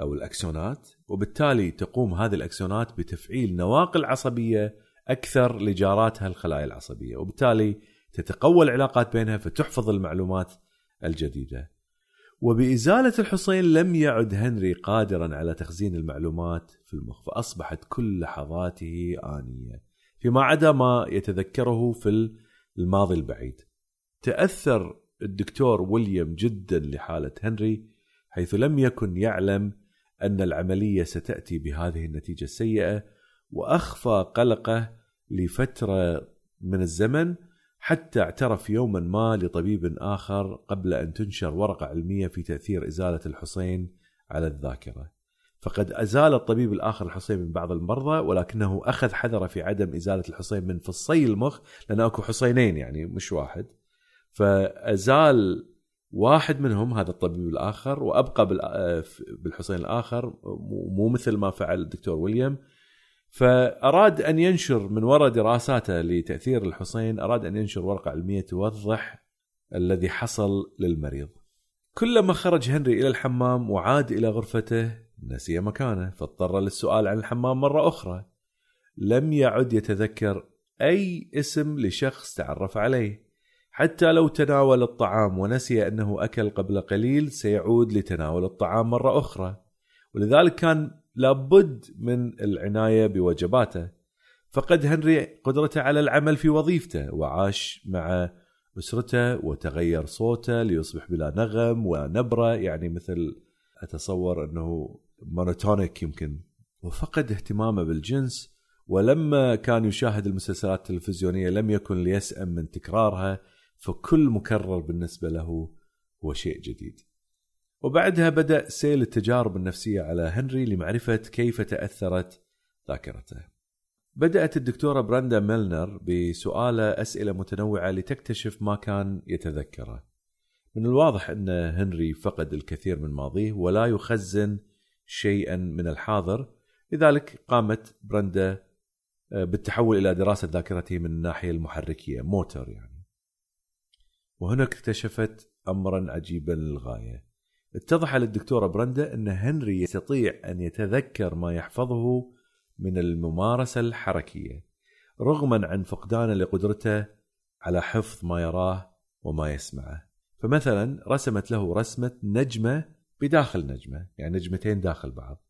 أو الأكسونات وبالتالي تقوم هذه الأكسونات بتفعيل نواقل عصبية أكثر لجاراتها الخلايا العصبية وبالتالي تتقوى العلاقات بينها فتحفظ المعلومات الجديدة. وبإزالة الحصين لم يعد هنري قادرا على تخزين المعلومات في المخ فأصبحت كل لحظاته آنية فيما عدا ما يتذكره في الماضي البعيد. تأثر الدكتور ويليام جدا لحالة هنري حيث لم يكن يعلم أن العملية ستأتي بهذه النتيجة السيئة وأخفى قلقه لفترة من الزمن حتى اعترف يوما ما لطبيب آخر قبل أن تنشر ورقة علمية في تأثير إزالة الحصين على الذاكرة. فقد أزال الطبيب الآخر الحصين من بعض المرضى ولكنه أخذ حذره في عدم إزالة الحصين من فصي المخ لأن أكو حصينين يعني مش واحد. فأزال واحد منهم هذا الطبيب الآخر وأبقى بالحصين الآخر مو مثل ما فعل الدكتور ويليام. فأراد أن ينشر من وراء دراساته لتأثير الحصين أراد أن ينشر ورقة علمية توضح الذي حصل للمريض. كلما خرج هنري إلى الحمام وعاد إلى غرفته نسي مكانه فاضطر للسؤال عن الحمام مرة أخرى. لم يعد يتذكر أي اسم لشخص تعرف عليه. حتى لو تناول الطعام ونسي أنه أكل قبل قليل سيعود لتناول الطعام مرة أخرى. ولذلك كان لابد من العناية بوجباته. فقد هنري قدرته على العمل في وظيفته وعاش مع أسرته وتغير صوته ليصبح بلا نغم ونبرة يعني مثل أتصور أنه مونوتونيك يمكن. وفقد اهتمامه بالجنس ولما كان يشاهد المسلسلات التلفزيونية لم يكن ليسأم من تكرارها فكل مكرر بالنسبة له هو شيء جديد. وبعدها بدأ سيل التجارب النفسية على هنري لمعرفة كيف تأثرت ذاكرته. بدأت الدكتورة براندا ميلنر بسؤاله أسئلة متنوعة لتكتشف ما كان يتذكره. من الواضح أن هنري فقد الكثير من ماضيه ولا يخزن شيئا من الحاضر لذلك قامت برندا آه، بالتحول إلى دراسة ذاكرته من الناحية المحركية موتر يعني. وهنا اكتشفت امرا عجيبا للغاية. اتضح للدكتورة برندا أن هنري يستطيع أن يتذكر ما يحفظه من الممارسة الحركية رغما عن فقدانه لقدرته على حفظ ما يراه وما يسمعه. فمثلا رسمت له رسمة نجمة بداخل نجمة، يعني نجمتين داخل بعض.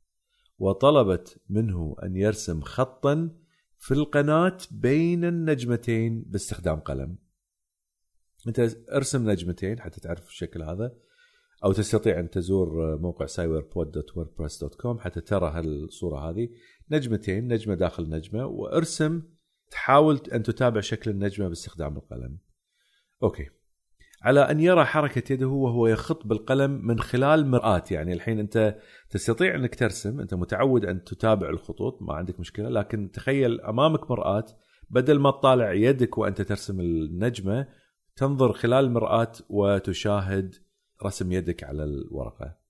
وطلبت منه أن يرسم خطا في القناة بين النجمتين باستخدام قلم. أنت أرسم نجمتين حتى تعرف الشكل هذا أو تستطيع أن تزور موقع cyberpod.wordpress.com حتى ترى هالصورة هذه نجمتين نجمة داخل نجمة وأرسم تحاول أن تتابع شكل النجمة باستخدام القلم. أوكي. على أن يرى حركة يده وهو يخط بالقلم من خلال مرآة يعني الحين أنت تستطيع أنك ترسم أنت متعود أن تتابع الخطوط ما عندك مشكلة لكن تخيل أمامك مرآة بدل ما تطالع يدك وأنت ترسم النجمة تنظر خلال المرآة وتشاهد رسم يدك على الورقة.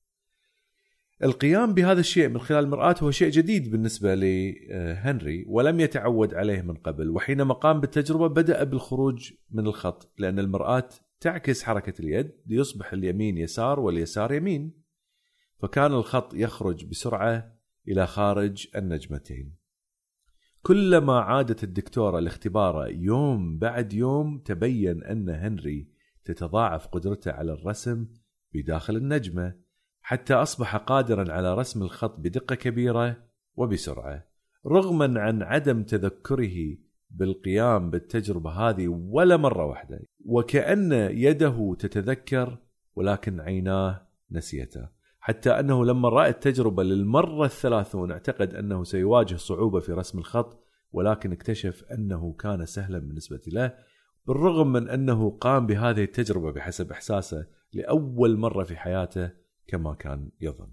القيام بهذا الشيء من خلال المرآة هو شيء جديد بالنسبة لهنري ولم يتعود عليه من قبل وحينما قام بالتجربة بدأ بالخروج من الخط لأن المرآة تعكس حركة اليد ليصبح اليمين يسار واليسار يمين فكان الخط يخرج بسرعة إلى خارج النجمتين كلما عادت الدكتورة لاختباره يوم بعد يوم تبين أن هنري تتضاعف قدرته على الرسم بداخل النجمة حتى أصبح قادرا على رسم الخط بدقة كبيرة وبسرعة. رغما عن عدم تذكره بالقيام بالتجربة هذه ولا مرة واحدة. وكأن يده تتذكر ولكن عيناه نسيته. حتى أنه لما رأى التجربة للمرة الثلاثون اعتقد أنه سيواجه صعوبة في رسم الخط ولكن اكتشف أنه كان سهلا بالنسبة له بالرغم من أنه قام بهذه التجربة بحسب إحساسه لأول مرة في حياته كما كان يظن.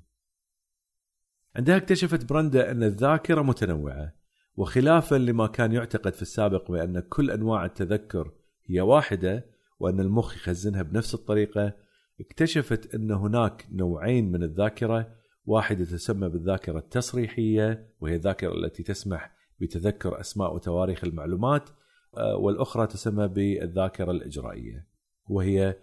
عندها اكتشفت برندا أن الذاكرة متنوعة وخلافا لما كان يعتقد في السابق بأن كل أنواع التذكر هي واحدة وأن المخ يخزنها بنفس الطريقة اكتشفت أن هناك نوعين من الذاكرة. واحدة تسمى بالذاكرة التصريحية وهي الذاكرة التي تسمح بتذكر أسماء وتواريخ المعلومات آه، والأخرى تسمى بالذاكرة الإجرائية وهي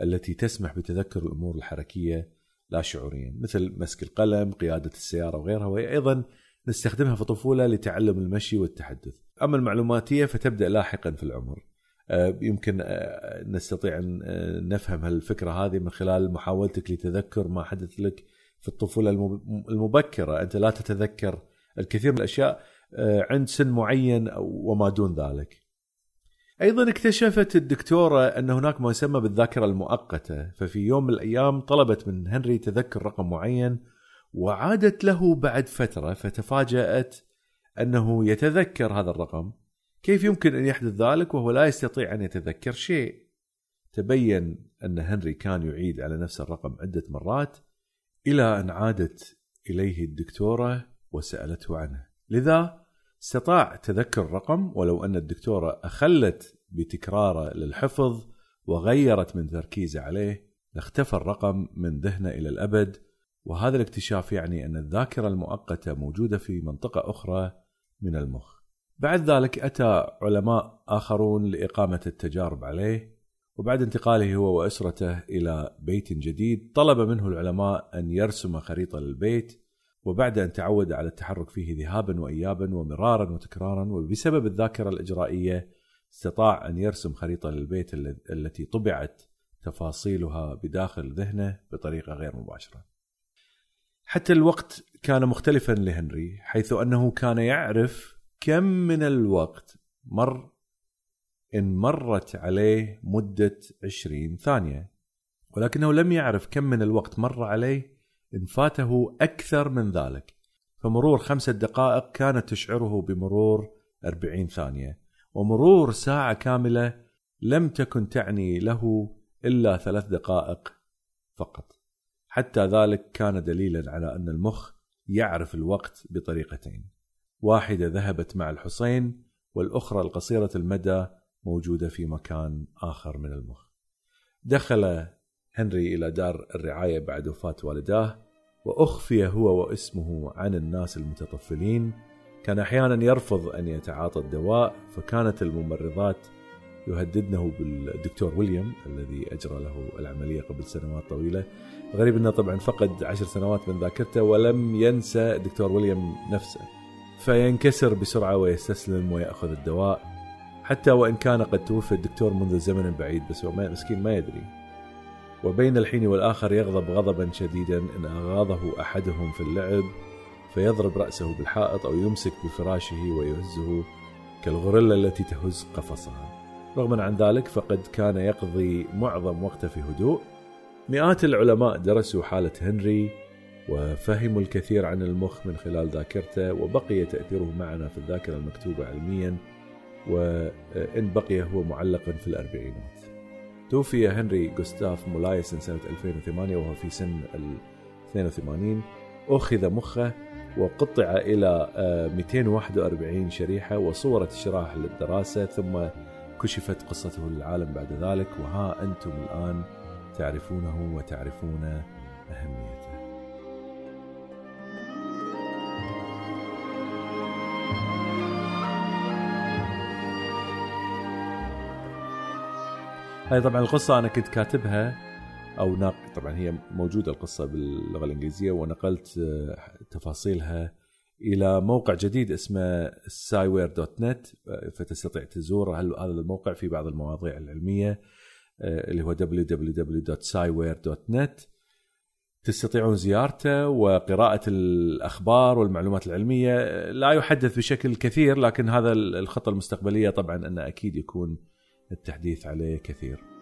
التي تسمح بتذكر الأمور الحركية لا شعوريا مثل مسك القلم قيادة السيارة وغيرها وهي أيضا نستخدمها في الطفولة لتعلم المشي والتحدث. أما المعلوماتية فتبدأ لاحقا في العمر. يمكن آه، نستطيع أن آه، نفهم هالفكرة هذه من خلال محاولتك لتذكر ما حدث لك في الطفولة المبكرة. أنت لا تتذكر الكثير من الأشياء عند سن معين وما دون ذلك. أيضا اكتشفت الدكتورة أن هناك ما يسمى بالذاكرة المؤقتة. ففي يوم من الأيام طلبت من هنري تذكر رقم معين وعادت له بعد فترة فتفاجأت أنه يتذكر هذا الرقم. كيف يمكن أن يحدث ذلك وهو لا يستطيع أن يتذكر شيء؟ تبين أن هنري كان يعيد على نفس الرقم عدة مرات إلى أن عادت إليه الدكتورة وسألته عنه. لذا استطاع تذكر الرقم ولو أن الدكتورة أخلت بتكراره للحفظ وغيرت من تركيزه عليه لاختفى الرقم من ذهنه إلى الأبد. وهذا الاكتشاف يعني أن الذاكرة المؤقتة موجودة في منطقة أخرى من المخ. بعد ذلك أتى علماء آخرون لإقامة التجارب عليه وبعد انتقاله هو وأسرته إلى بيت جديد طلب منه العلماء أن يرسم خريطة للبيت وبعد أن تعود على التحرك فيه ذهابا وإيابا ومرارا وتكرارا وبسبب الذاكرة الإجرائية استطاع أن يرسم خريطة للبيت التي طبعت تفاصيلها بداخل ذهنه بطريقة غير مباشرة. حتى الوقت كان مختلفا لهنري حيث أنه كان يعرف كم من الوقت مر إن مرت عليه مدة عشرين ثانية؟ ولكنه لم يعرف كم من الوقت مر عليه إن فاته أكثر من ذلك. فمرور خمسة دقائق كانت تشعره بمرور أربعين ثانية. ومرور ساعة كاملة لم تكن تعني له إلا ثلاث دقائق فقط. حتى ذلك كان دليلا على أن المخ يعرف الوقت بطريقتين. واحدة ذهبت مع الحسين والأخرى القصيرة المدى موجودة في مكان آخر من المخ. دخل هنري إلى دار الرعاية بعد وفاة والداه وأخفي هو واسمه عن الناس المتطفلين. كان أحيانا يرفض أن يتعاطى الدواء فكانت الممرضات يهددنه بالدكتور ويليام الذي أجرى له العملية قبل سنوات طويلة. الغريب أنه طبعا فقد عشر سنوات من ذاكرته ولم ينسى الدكتور ويليام نفسه. فينكسر بسرعة ويستسلم ويأخذ الدواء حتى وإن كان قد توفي الدكتور منذ زمن بعيد بس هو مسكين ما يدري. وبين الحين والآخر يغضب غضبا شديدا إن أغاظه أحدهم في اللعب فيضرب رأسه بالحائط أو يمسك بفراشه ويهزه كالغوريلا التي تهز قفصها. رغما عن ذلك فقد كان يقضي معظم وقته في هدوء. مئات العلماء درسوا حالة هنري وفهموا الكثير عن المخ من خلال ذاكرته وبقي تأثيره معنا في الذاكرة المكتوبة علميا وإن بقي هو معلقا في الأربعينات. توفي هنري جوستاف مولايسن سنة 2008 وهو في سن ال 82 أخذ مخه وقطع إلى 241 آه، شريحة وصورت شرائح للدراسة ثم كشفت قصته للعالم بعد ذلك. وها أنتم الآن تعرفونه وتعرفون أهميته. هاي طبعا القصة أنا كنت كاتبها أو ناق... طبعا هي موجودة القصة باللغة الإنجليزية ونقلت آه، تفاصيلها إلى موقع جديد اسمه سايوير دوت نت فتستطيع تزور هذا الموقع؟ في بعض المواضيع العلمية آه، اللي هو www.sciware.net تستطيعون زيارته وقراءة الأخبار والمعلومات العلمية. لا يحدث بشكل كثير لكن هذا الخطة المستقبلية طبعا أنه أكيد يكون التحديث عليه كثير.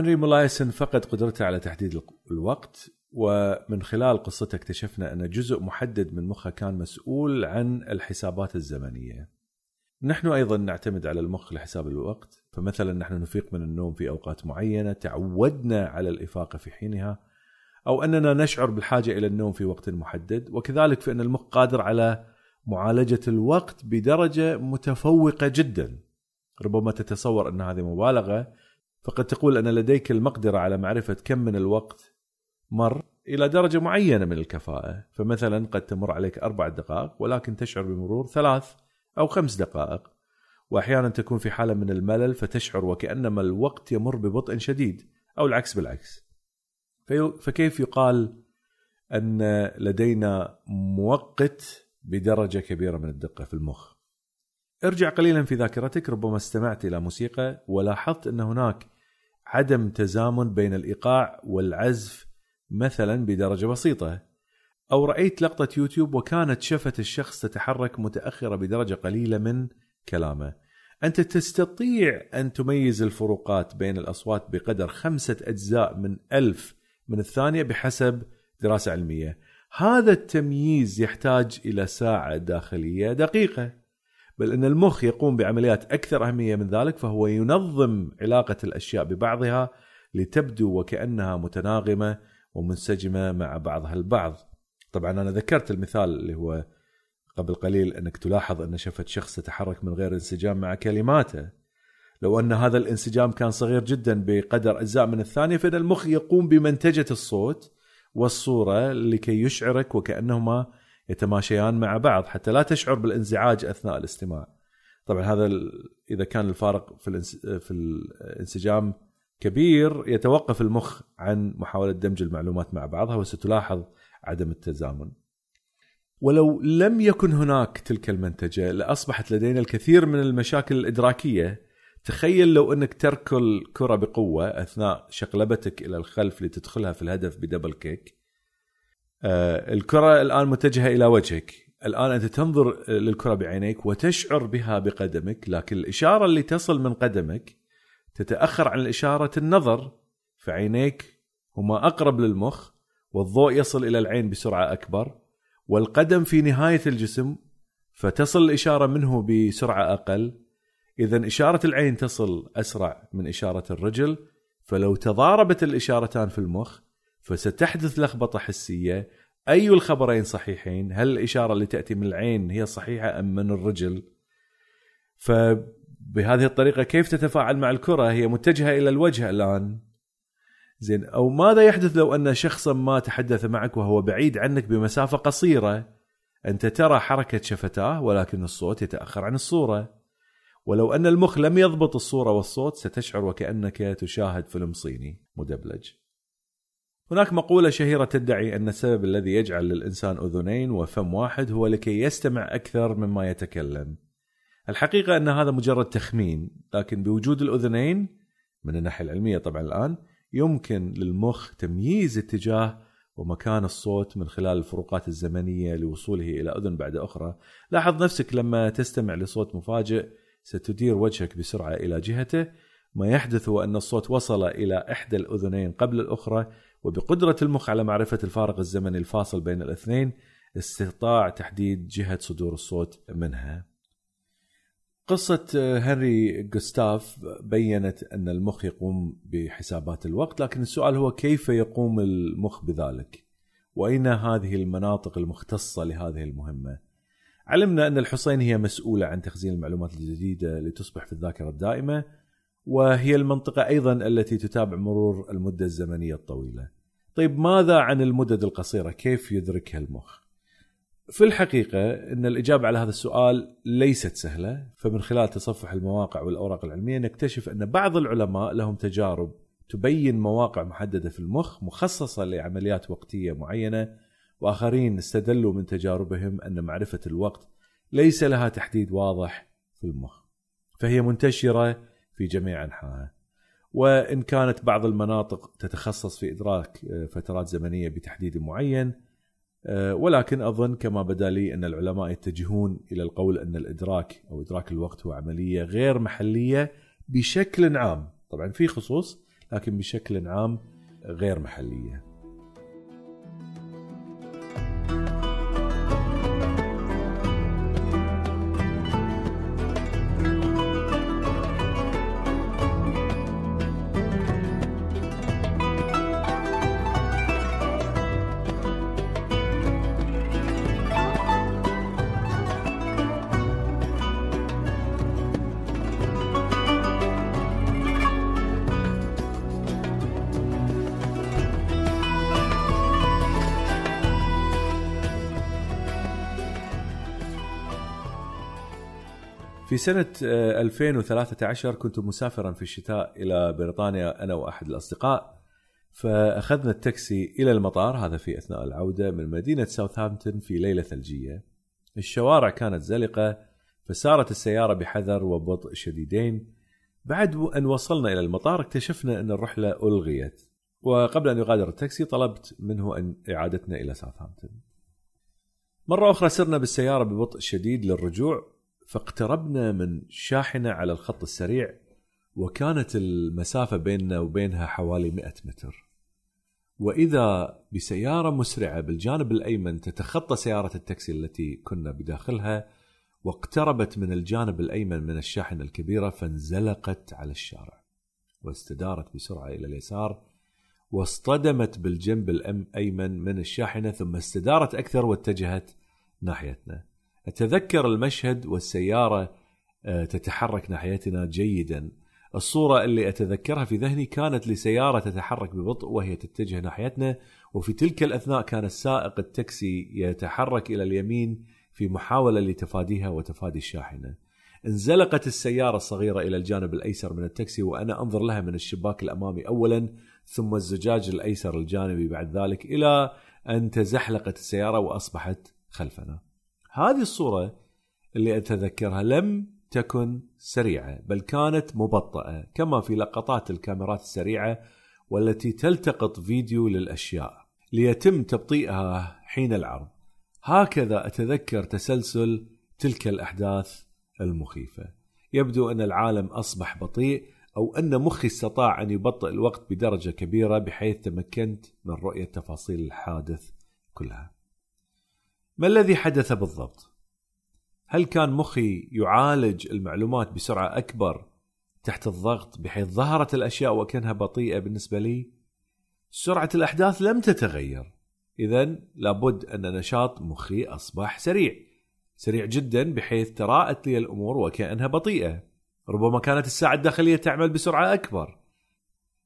هنري مولايسن فقد قدرته على تحديد الوقت ومن خلال قصته اكتشفنا أن جزء محدد من مخه كان مسؤول عن الحسابات الزمنية. نحن أيضا نعتمد على المخ لحساب الوقت فمثلا نحن نفيق من النوم في أوقات معينة تعودنا على الإفاقة في حينها أو أننا نشعر بالحاجة إلى النوم في وقت محدد وكذلك فإن المخ قادر على معالجة الوقت بدرجة متفوقة جدا. ربما تتصور أن هذه مبالغة فقد تقول أن لديك المقدرة على معرفة كم من الوقت مر إلى درجة معينة من الكفاءة فمثلا قد تمر عليك أربع دقائق ولكن تشعر بمرور ثلاث أو خمس دقائق. وأحيانا تكون في حالة من الملل فتشعر وكأنما الوقت يمر ببطء شديد أو العكس بالعكس. فكيف يقال أن لدينا مؤقت بدرجة كبيرة من الدقة في المخ؟ ارجع قليلا في ذاكرتك ربما استمعت إلى موسيقى ولاحظت أن هناك عدم تزامن بين الإيقاع والعزف مثلا بدرجة بسيطة. أو رأيت لقطة يوتيوب وكانت شفه الشخص تتحرك متأخرة بدرجة قليلة من كلامه. أنت تستطيع أن تميز الفروقات بين الأصوات بقدر خمسة أجزاء من ألف من الثانية بحسب دراسة علمية. هذا التمييز يحتاج إلى ساعة داخلية دقيقة. بل إن المخ يقوم بعمليات أكثر أهمية من ذلك فهو ينظم علاقة الأشياء ببعضها لتبدو وكأنها متناغمة ومنسجمة مع بعضها البعض. طبعا أنا ذكرت المثال اللي هو قبل قليل إنك تلاحظ إن شفه شخص تتحرك من غير انسجام مع كلماته. لو أن هذا الانسجام كان صغير جدا بقدر أجزاء من الثانية فإن المخ يقوم بمنتجة الصوت والصورة لكي يشعرك وكأنهما يتماشيان مع بعض حتى لا تشعر بالانزعاج أثناء الاستماع. طبعا هذا إذا كان الفارق في, في الانسجام كبير يتوقف المخ عن محاولة دمج المعلومات مع بعضها وستلاحظ عدم التزامن. ولو لم يكن هناك تلك المنتجة لأصبحت لدينا الكثير من المشاكل الإدراكية. تخيل لو أنك تركل كرة بقوة أثناء شقلبتك إلى الخلف لتدخلها في الهدف بدبل كيك. آه الكرة الآن متجهة إلى وجهك. الآن أنت تنظر للكرة بعينيك وتشعر بها بقدمك لكن الإشارة اللي تصل من قدمك تتأخر عن الإشارة النظر فعينيك هما أقرب للمخ والضوء يصل إلى العين بسرعة أكبر والقدم في نهاية الجسم فتصل الإشارة منه بسرعة أقل. إذا إشارة العين تصل أسرع من إشارة الرجل فلو تضاربت الإشارتان في المخ فستحدث لخبطة حسية. أي الخبرين صحيحين؟ هل الإشارة اللي تأتي من العين هي صحيحة أم من الرجل؟ فبهذه الطريقة كيف تتفاعل مع الكرة؟ هي متجهة إلى الوجه الآن. زين أو ماذا يحدث لو أن شخصا ما تحدث معك وهو بعيد عنك بمسافة قصيرة؟ أنت ترى حركة شفتاه ولكن الصوت يتأخر عن الصورة. ولو أن المخ لم يضبط الصورة والصوت ستشعر وكأنك تشاهد فيلم صيني مدبلج. هناك مقولة شهيرة تدعي أن السبب الذي يجعل للإنسان أذنين وفم واحد هو لكي يستمع أكثر مما يتكلم. الحقيقة أن هذا مجرد تخمين لكن بوجود الأذنين من الناحية العلمية طبعا الآن يمكن للمخ تمييز اتجاه ومكان الصوت من خلال الفروقات الزمنية لوصوله إلى أذن بعد أخرى. لاحظ نفسك لما تستمع لصوت مفاجئ ستدير وجهك بسرعة إلى جهته. ما يحدث هو أن الصوت وصل إلى إحدى الأذنين قبل الأخرى وبقدرة المخ على معرفة الفارق الزمني الفاصل بين الاثنين استطاع تحديد جهة صدور الصوت منها. قصة هنري جوستاف بينت أن المخ يقوم بحسابات الوقت لكن السؤال هو كيف يقوم المخ بذلك؟ وأين هذه المناطق المختصة لهذه المهمة؟ علمنا أن الحصين هي مسؤولة عن تخزين المعلومات الجديدة لتصبح في الذاكرة الدائمة. وهي المنطقة أيضا التي تتابع مرور المدة الزمنية الطويلة. طيب ماذا عن المدد القصيرة؟ كيف يدركها المخ؟ في الحقيقة أن الإجابة على هذا السؤال ليست سهلة فمن خلال تصفح المواقع والأوراق العلمية نكتشف أن بعض العلماء لهم تجارب تبين مواقع محددة في المخ مخصصة لعمليات وقتية معينة وآخرين استدلوا من تجاربهم أن معرفة الوقت ليس لها تحديد واضح في المخ. فهي منتشرة في جميع أنحائها. وإن كانت بعض المناطق تتخصص في إدراك آه، فترات زمنية بتحديد معين آه، ولكن أظن كما بدا لي أن العلماء يتجهون إلى القول أن الإدراك أو إدراك الوقت هو عملية غير محلية بشكل عام. طبعا في خصوص لكن بشكل عام غير محلية. في سنة 2013 آه، كنت مسافرا في الشتاء إلى بريطانيا أنا وأحد الأصدقاء فأخذنا التاكسي إلى المطار هذا في أثناء العودة من مدينة ساوثهامبتون في ليلة ثلجية. الشوارع كانت زلقة فسارت السيارة بحذر وبطء شديدين. بعد أن وصلنا إلى المطار اكتشفنا أن الرحلة ألغيت وقبل أن يغادر التاكسي طلبت منه أن إعادتنا إلى ساوثهامبتون. مرة أخرى سرنا بالسيارة ببطء شديد للرجوع فاقتربنا من شاحنة على الخط السريع وكانت المسافة بيننا وبينها حوالي 100 متر. وإذا بسيارة مسرعة بالجانب الأيمن تتخطى سيارة التاكسي التي كنا بداخلها واقتربت من الجانب الأيمن من الشاحنة الكبيرة فانزلقت على الشارع واستدارت بسرعة إلى اليسار واصطدمت بالجنب الأيمن من الشاحنة ثم استدارت أكثر واتجهت ناحيتنا. أتذكر المشهد والسيارة آه، تتحرك ناحيتنا جيدا. الصورة اللي أتذكرها في ذهني كانت لسيارة تتحرك ببطء وهي تتجه ناحيتنا وفي تلك الأثناء كان السائق التاكسي يتحرك إلى اليمين في محاولة لتفاديها وتفادي الشاحنة. انزلقت السيارة الصغيرة إلى الجانب الأيسر من التاكسي وأنا أنظر لها من الشباك الأمامي أولا ثم الزجاج الأيسر الجانبي بعد ذلك إلى أن تزحلقت السيارة وأصبحت خلفنا. هذه الصورة اللي أتذكرها لم تكن سريعة بل كانت مبطئة كما في لقطات الكاميرات السريعة والتي تلتقط فيديو للأشياء ليتم تبطيئها حين العرض. هكذا أتذكر تسلسل تلك الأحداث المخيفة. يبدو أن العالم أصبح بطيء أو أن مخي استطاع أن يبطئ الوقت بدرجة كبيرة بحيث تمكنت من رؤية تفاصيل الحادث كلها. ما الذي حدث بالضبط؟ هل كان مخي يعالج المعلومات بسرعة أكبر تحت الضغط بحيث ظهرت الأشياء وكأنها بطيئة بالنسبة لي؟ سرعة الأحداث لم تتغير. إذا لابد أن نشاط مخي أصبح سريع. سريع جدا بحيث تراءت لي الأمور وكأنها بطيئة. ربما كانت الساعة الداخلية تعمل بسرعة أكبر.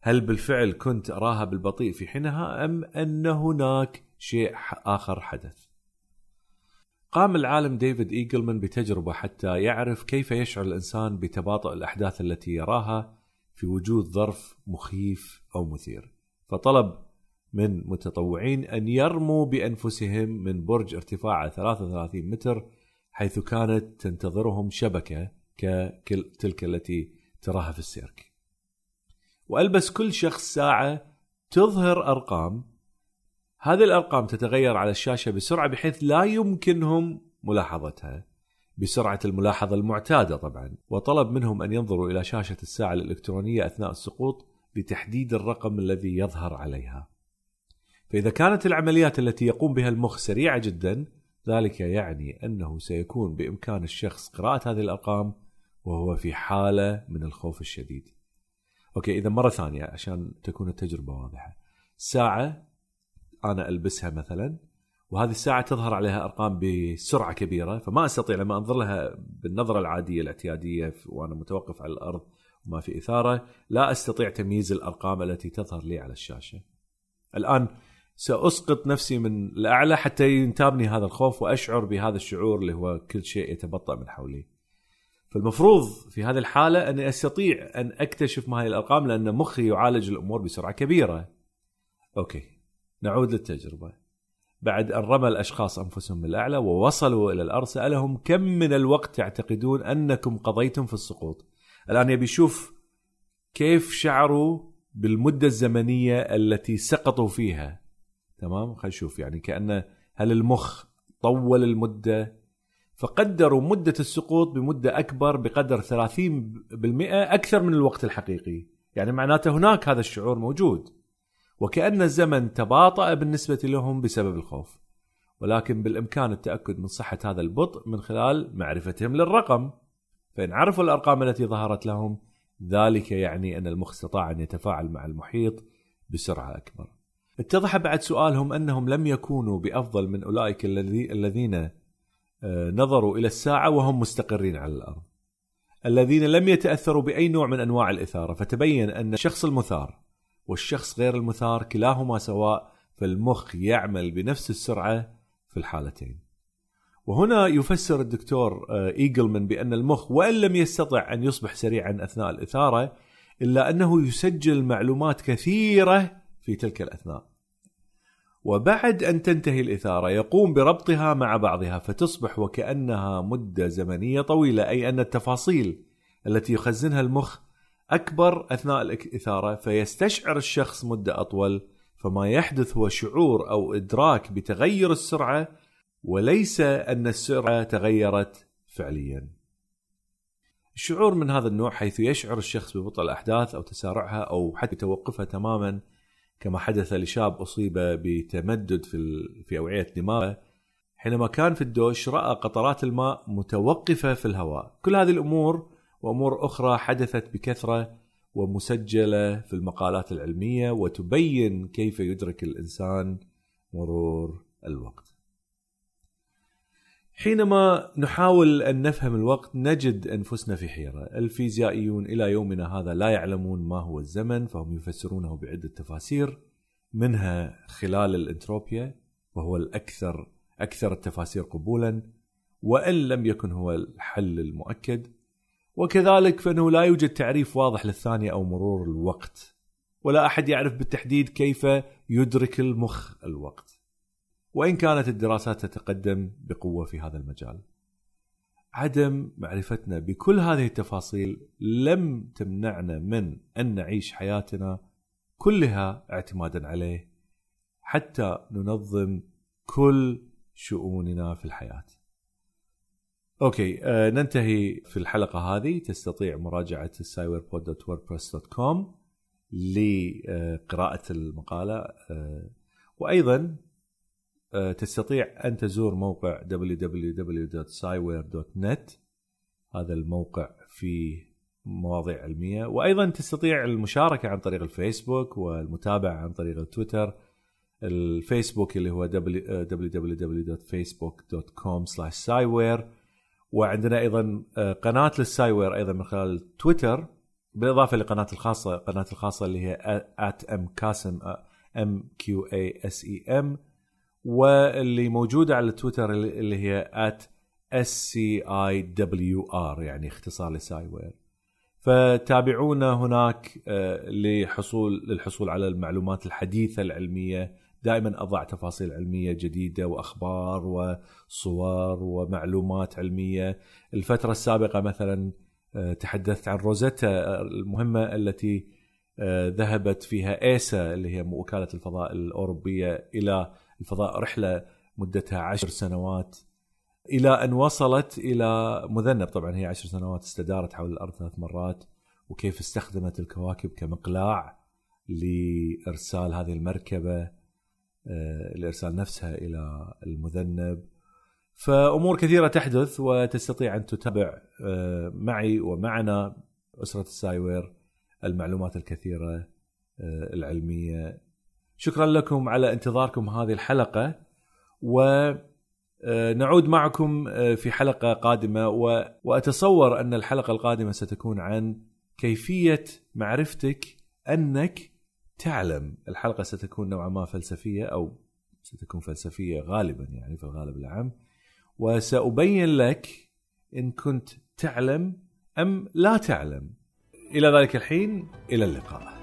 هل بالفعل كنت أراها بالبطيء في حينها أم أن هناك شيء آخر حدث؟ قام العالم ديفيد إيجلمان بتجربة حتى يعرف كيف يشعر الإنسان بتباطؤ الأحداث التي يراها في وجود ظرف مخيف أو مثير. فطلب من متطوعين أن يرموا بأنفسهم من برج ارتفاعه 33 متر حيث كانت تنتظرهم شبكة كتلك التي تراها في السيرك. وألبس كل شخص ساعة تظهر أرقام هذه الأرقام تتغير على الشاشة بسرعة بحيث لا يمكنهم ملاحظتها. بسرعة الملاحظة المعتادة طبعا وطلب منهم أن ينظروا إلى شاشة الساعة الإلكترونية أثناء السقوط لتحديد الرقم الذي يظهر عليها. فإذا كانت العمليات التي يقوم بها المخ سريعة جدا ذلك يعني أنه سيكون بإمكان الشخص قراءة هذه الأرقام وهو في حالة من الخوف الشديد. أوكي إذا مرة ثانية عشان تكون التجربة واضحة. ساعة أنا ألبسها مثلا وهذه الساعة تظهر عليها أرقام بسرعة كبيرة فما أستطيع لما أنظر لها بالنظرة العادية الاعتيادية وأنا متوقف على الأرض وما في إثارة لا أستطيع تمييز الأرقام التي تظهر لي على الشاشة. الآن سأسقط نفسي من الأعلى حتى ينتابني هذا الخوف وأشعر بهذا الشعور اللي هو كل شيء يتبطأ من حولي. فالمفروض في هذه الحالة أني أستطيع أن أكتشف ما هي الأرقام لأن مخي يعالج الأمور بسرعة كبيرة. أوكي. نعود للتجربة. بعد أن رمى الأشخاص أنفسهم من الأعلى ووصلوا إلى الأرض سألهم كم من الوقت تعتقدون أنكم قضيتم في السقوط؟ الآن يبي يشوف كيف شعروا بالمدة الزمنية التي سقطوا فيها. تمام؟ خلينا نشوف. يعني كأنه هل المخ طول المدة؟ فقدروا مدة السقوط بمدة أكبر بقدر 30% أكثر من الوقت الحقيقي. يعني معناته هناك هذا الشعور موجود. وكأن الزمن تباطأ بالنسبة لهم بسبب الخوف. ولكن بالإمكان التأكد من صحة هذا البطء من خلال معرفتهم للرقم. فإن عرفوا الأرقام التي ظهرت لهم ذلك يعني أن المخ استطاع أن يتفاعل مع المحيط بسرعة أكبر. اتضح بعد سؤالهم أنهم لم يكونوا بأفضل من أولئك الذين آه، نظروا إلى الساعة وهم مستقرين على الأرض. الذين لم يتأثروا بأي نوع من أنواع الإثارة فتبين أن الشخص المثار والشخص غير المثار كلاهما سواء فالمخ يعمل بنفس السرعة في الحالتين. وهنا يفسر الدكتور آه، إيجلمان بأن المخ وإن لم يستطع أن يصبح سريعا أثناء الإثارة إلا أنه يسجل معلومات كثيرة في تلك الأثناء. وبعد أن تنتهي الإثارة يقوم بربطها مع بعضها فتصبح وكأنها مدة زمنية طويلة أي أن التفاصيل التي يخزنها المخ أكبر أثناء الإثارة فيستشعر الشخص مدة أطول فما يحدث هو شعور أو إدراك بتغير السرعة وليس أن السرعة تغيرت فعليا. الشعور من هذا النوع حيث يشعر الشخص ببطء الأحداث أو تسارعها أو حتى توقفها تماما كما حدث لشاب أصيب بتمدد في, في أوعية دماغه حينما كان في الدوش رأى قطرات الماء متوقفة في الهواء. كل هذه الأمور وأمور أخرى حدثت بكثرة ومسجلة في المقالات العلمية وتبين كيف يدرك الإنسان مرور الوقت. حينما نحاول أن نفهم الوقت نجد أنفسنا في حيرة، الفيزيائيون إلى يومنا هذا لا يعلمون ما هو الزمن فهم يفسرونه بعدة تفاسير منها خلال الانتروبيا وهو الأكثر أكثر التفاسير قبولا وإن لم يكن هو الحل المؤكد. وكذلك فإنه لا يوجد تعريف واضح للثانية أو مرور الوقت ولا أحد يعرف بالتحديد كيف يدرك المخ الوقت وإن كانت الدراسات تتقدم بقوة في هذا المجال عدم معرفتنا بكل هذه التفاصيل لم تمنعنا من أن نعيش حياتنا كلها اعتمادا عليه حتى ننظم كل شؤوننا في الحياة. okay آه ننتهي في الحلقة هذه. تستطيع مراجعة السايوربود.wordpress.com لقراءة المقالة آه وأيضا آه تستطيع أن تزور موقع www.cyware.net هذا الموقع فيه مواضيع علمية وأيضا تستطيع المشاركة عن طريق الفيسبوك والمتابعة عن طريق التويتر. الفيسبوك اللي هو www.facebook.com/cyware وعندنا أيضا آه، قناة للسايوير أيضا من خلال تويتر بالإضافة لقناة الخاصة قناة الخاصة اللي هي M Qasim M Q A S I M واللي موجودة على تويتر اللي هي ار يعني اختصار لسايوير. فتابعونا هناك آه، لحصول للحصول على المعلومات الحديثة العلمية دائما أضع تفاصيل علمية جديدة وأخبار وصور ومعلومات علمية. الفترة السابقة مثلا آه، تحدثت عن روزيتا المهمة التي آه، ذهبت فيها إيسا اللي هي وكالة الفضاء الأوروبية إلى الفضاء رحلة مدتها عشر سنوات إلى أن وصلت إلى مذنب. طبعا هي عشر سنوات استدارت حول الأرض ثلاث مرات وكيف استخدمت الكواكب كمقلاع لإرسال هذه المركبة. آه، لارسال نفسها إلى المذنب. فأمور كثيرة تحدث وتستطيع أن تتابع آه، معي ومعنا أسرة السايوير المعلومات الكثيرة آه، العلمية. شكرا لكم على انتظاركم هذه الحلقة و نعود معكم في حلقة قادمة وأتصور أن الحلقة القادمة ستكون عن كيفية معرفتك أنك تعلم الحلقة ستكون نوعا ما فلسفية أو ستكون فلسفية غالبا يعني في الغالب العام وسأبين لك إن كنت تعلم أم لا تعلم. إلى ذلك الحين إلى اللقاء.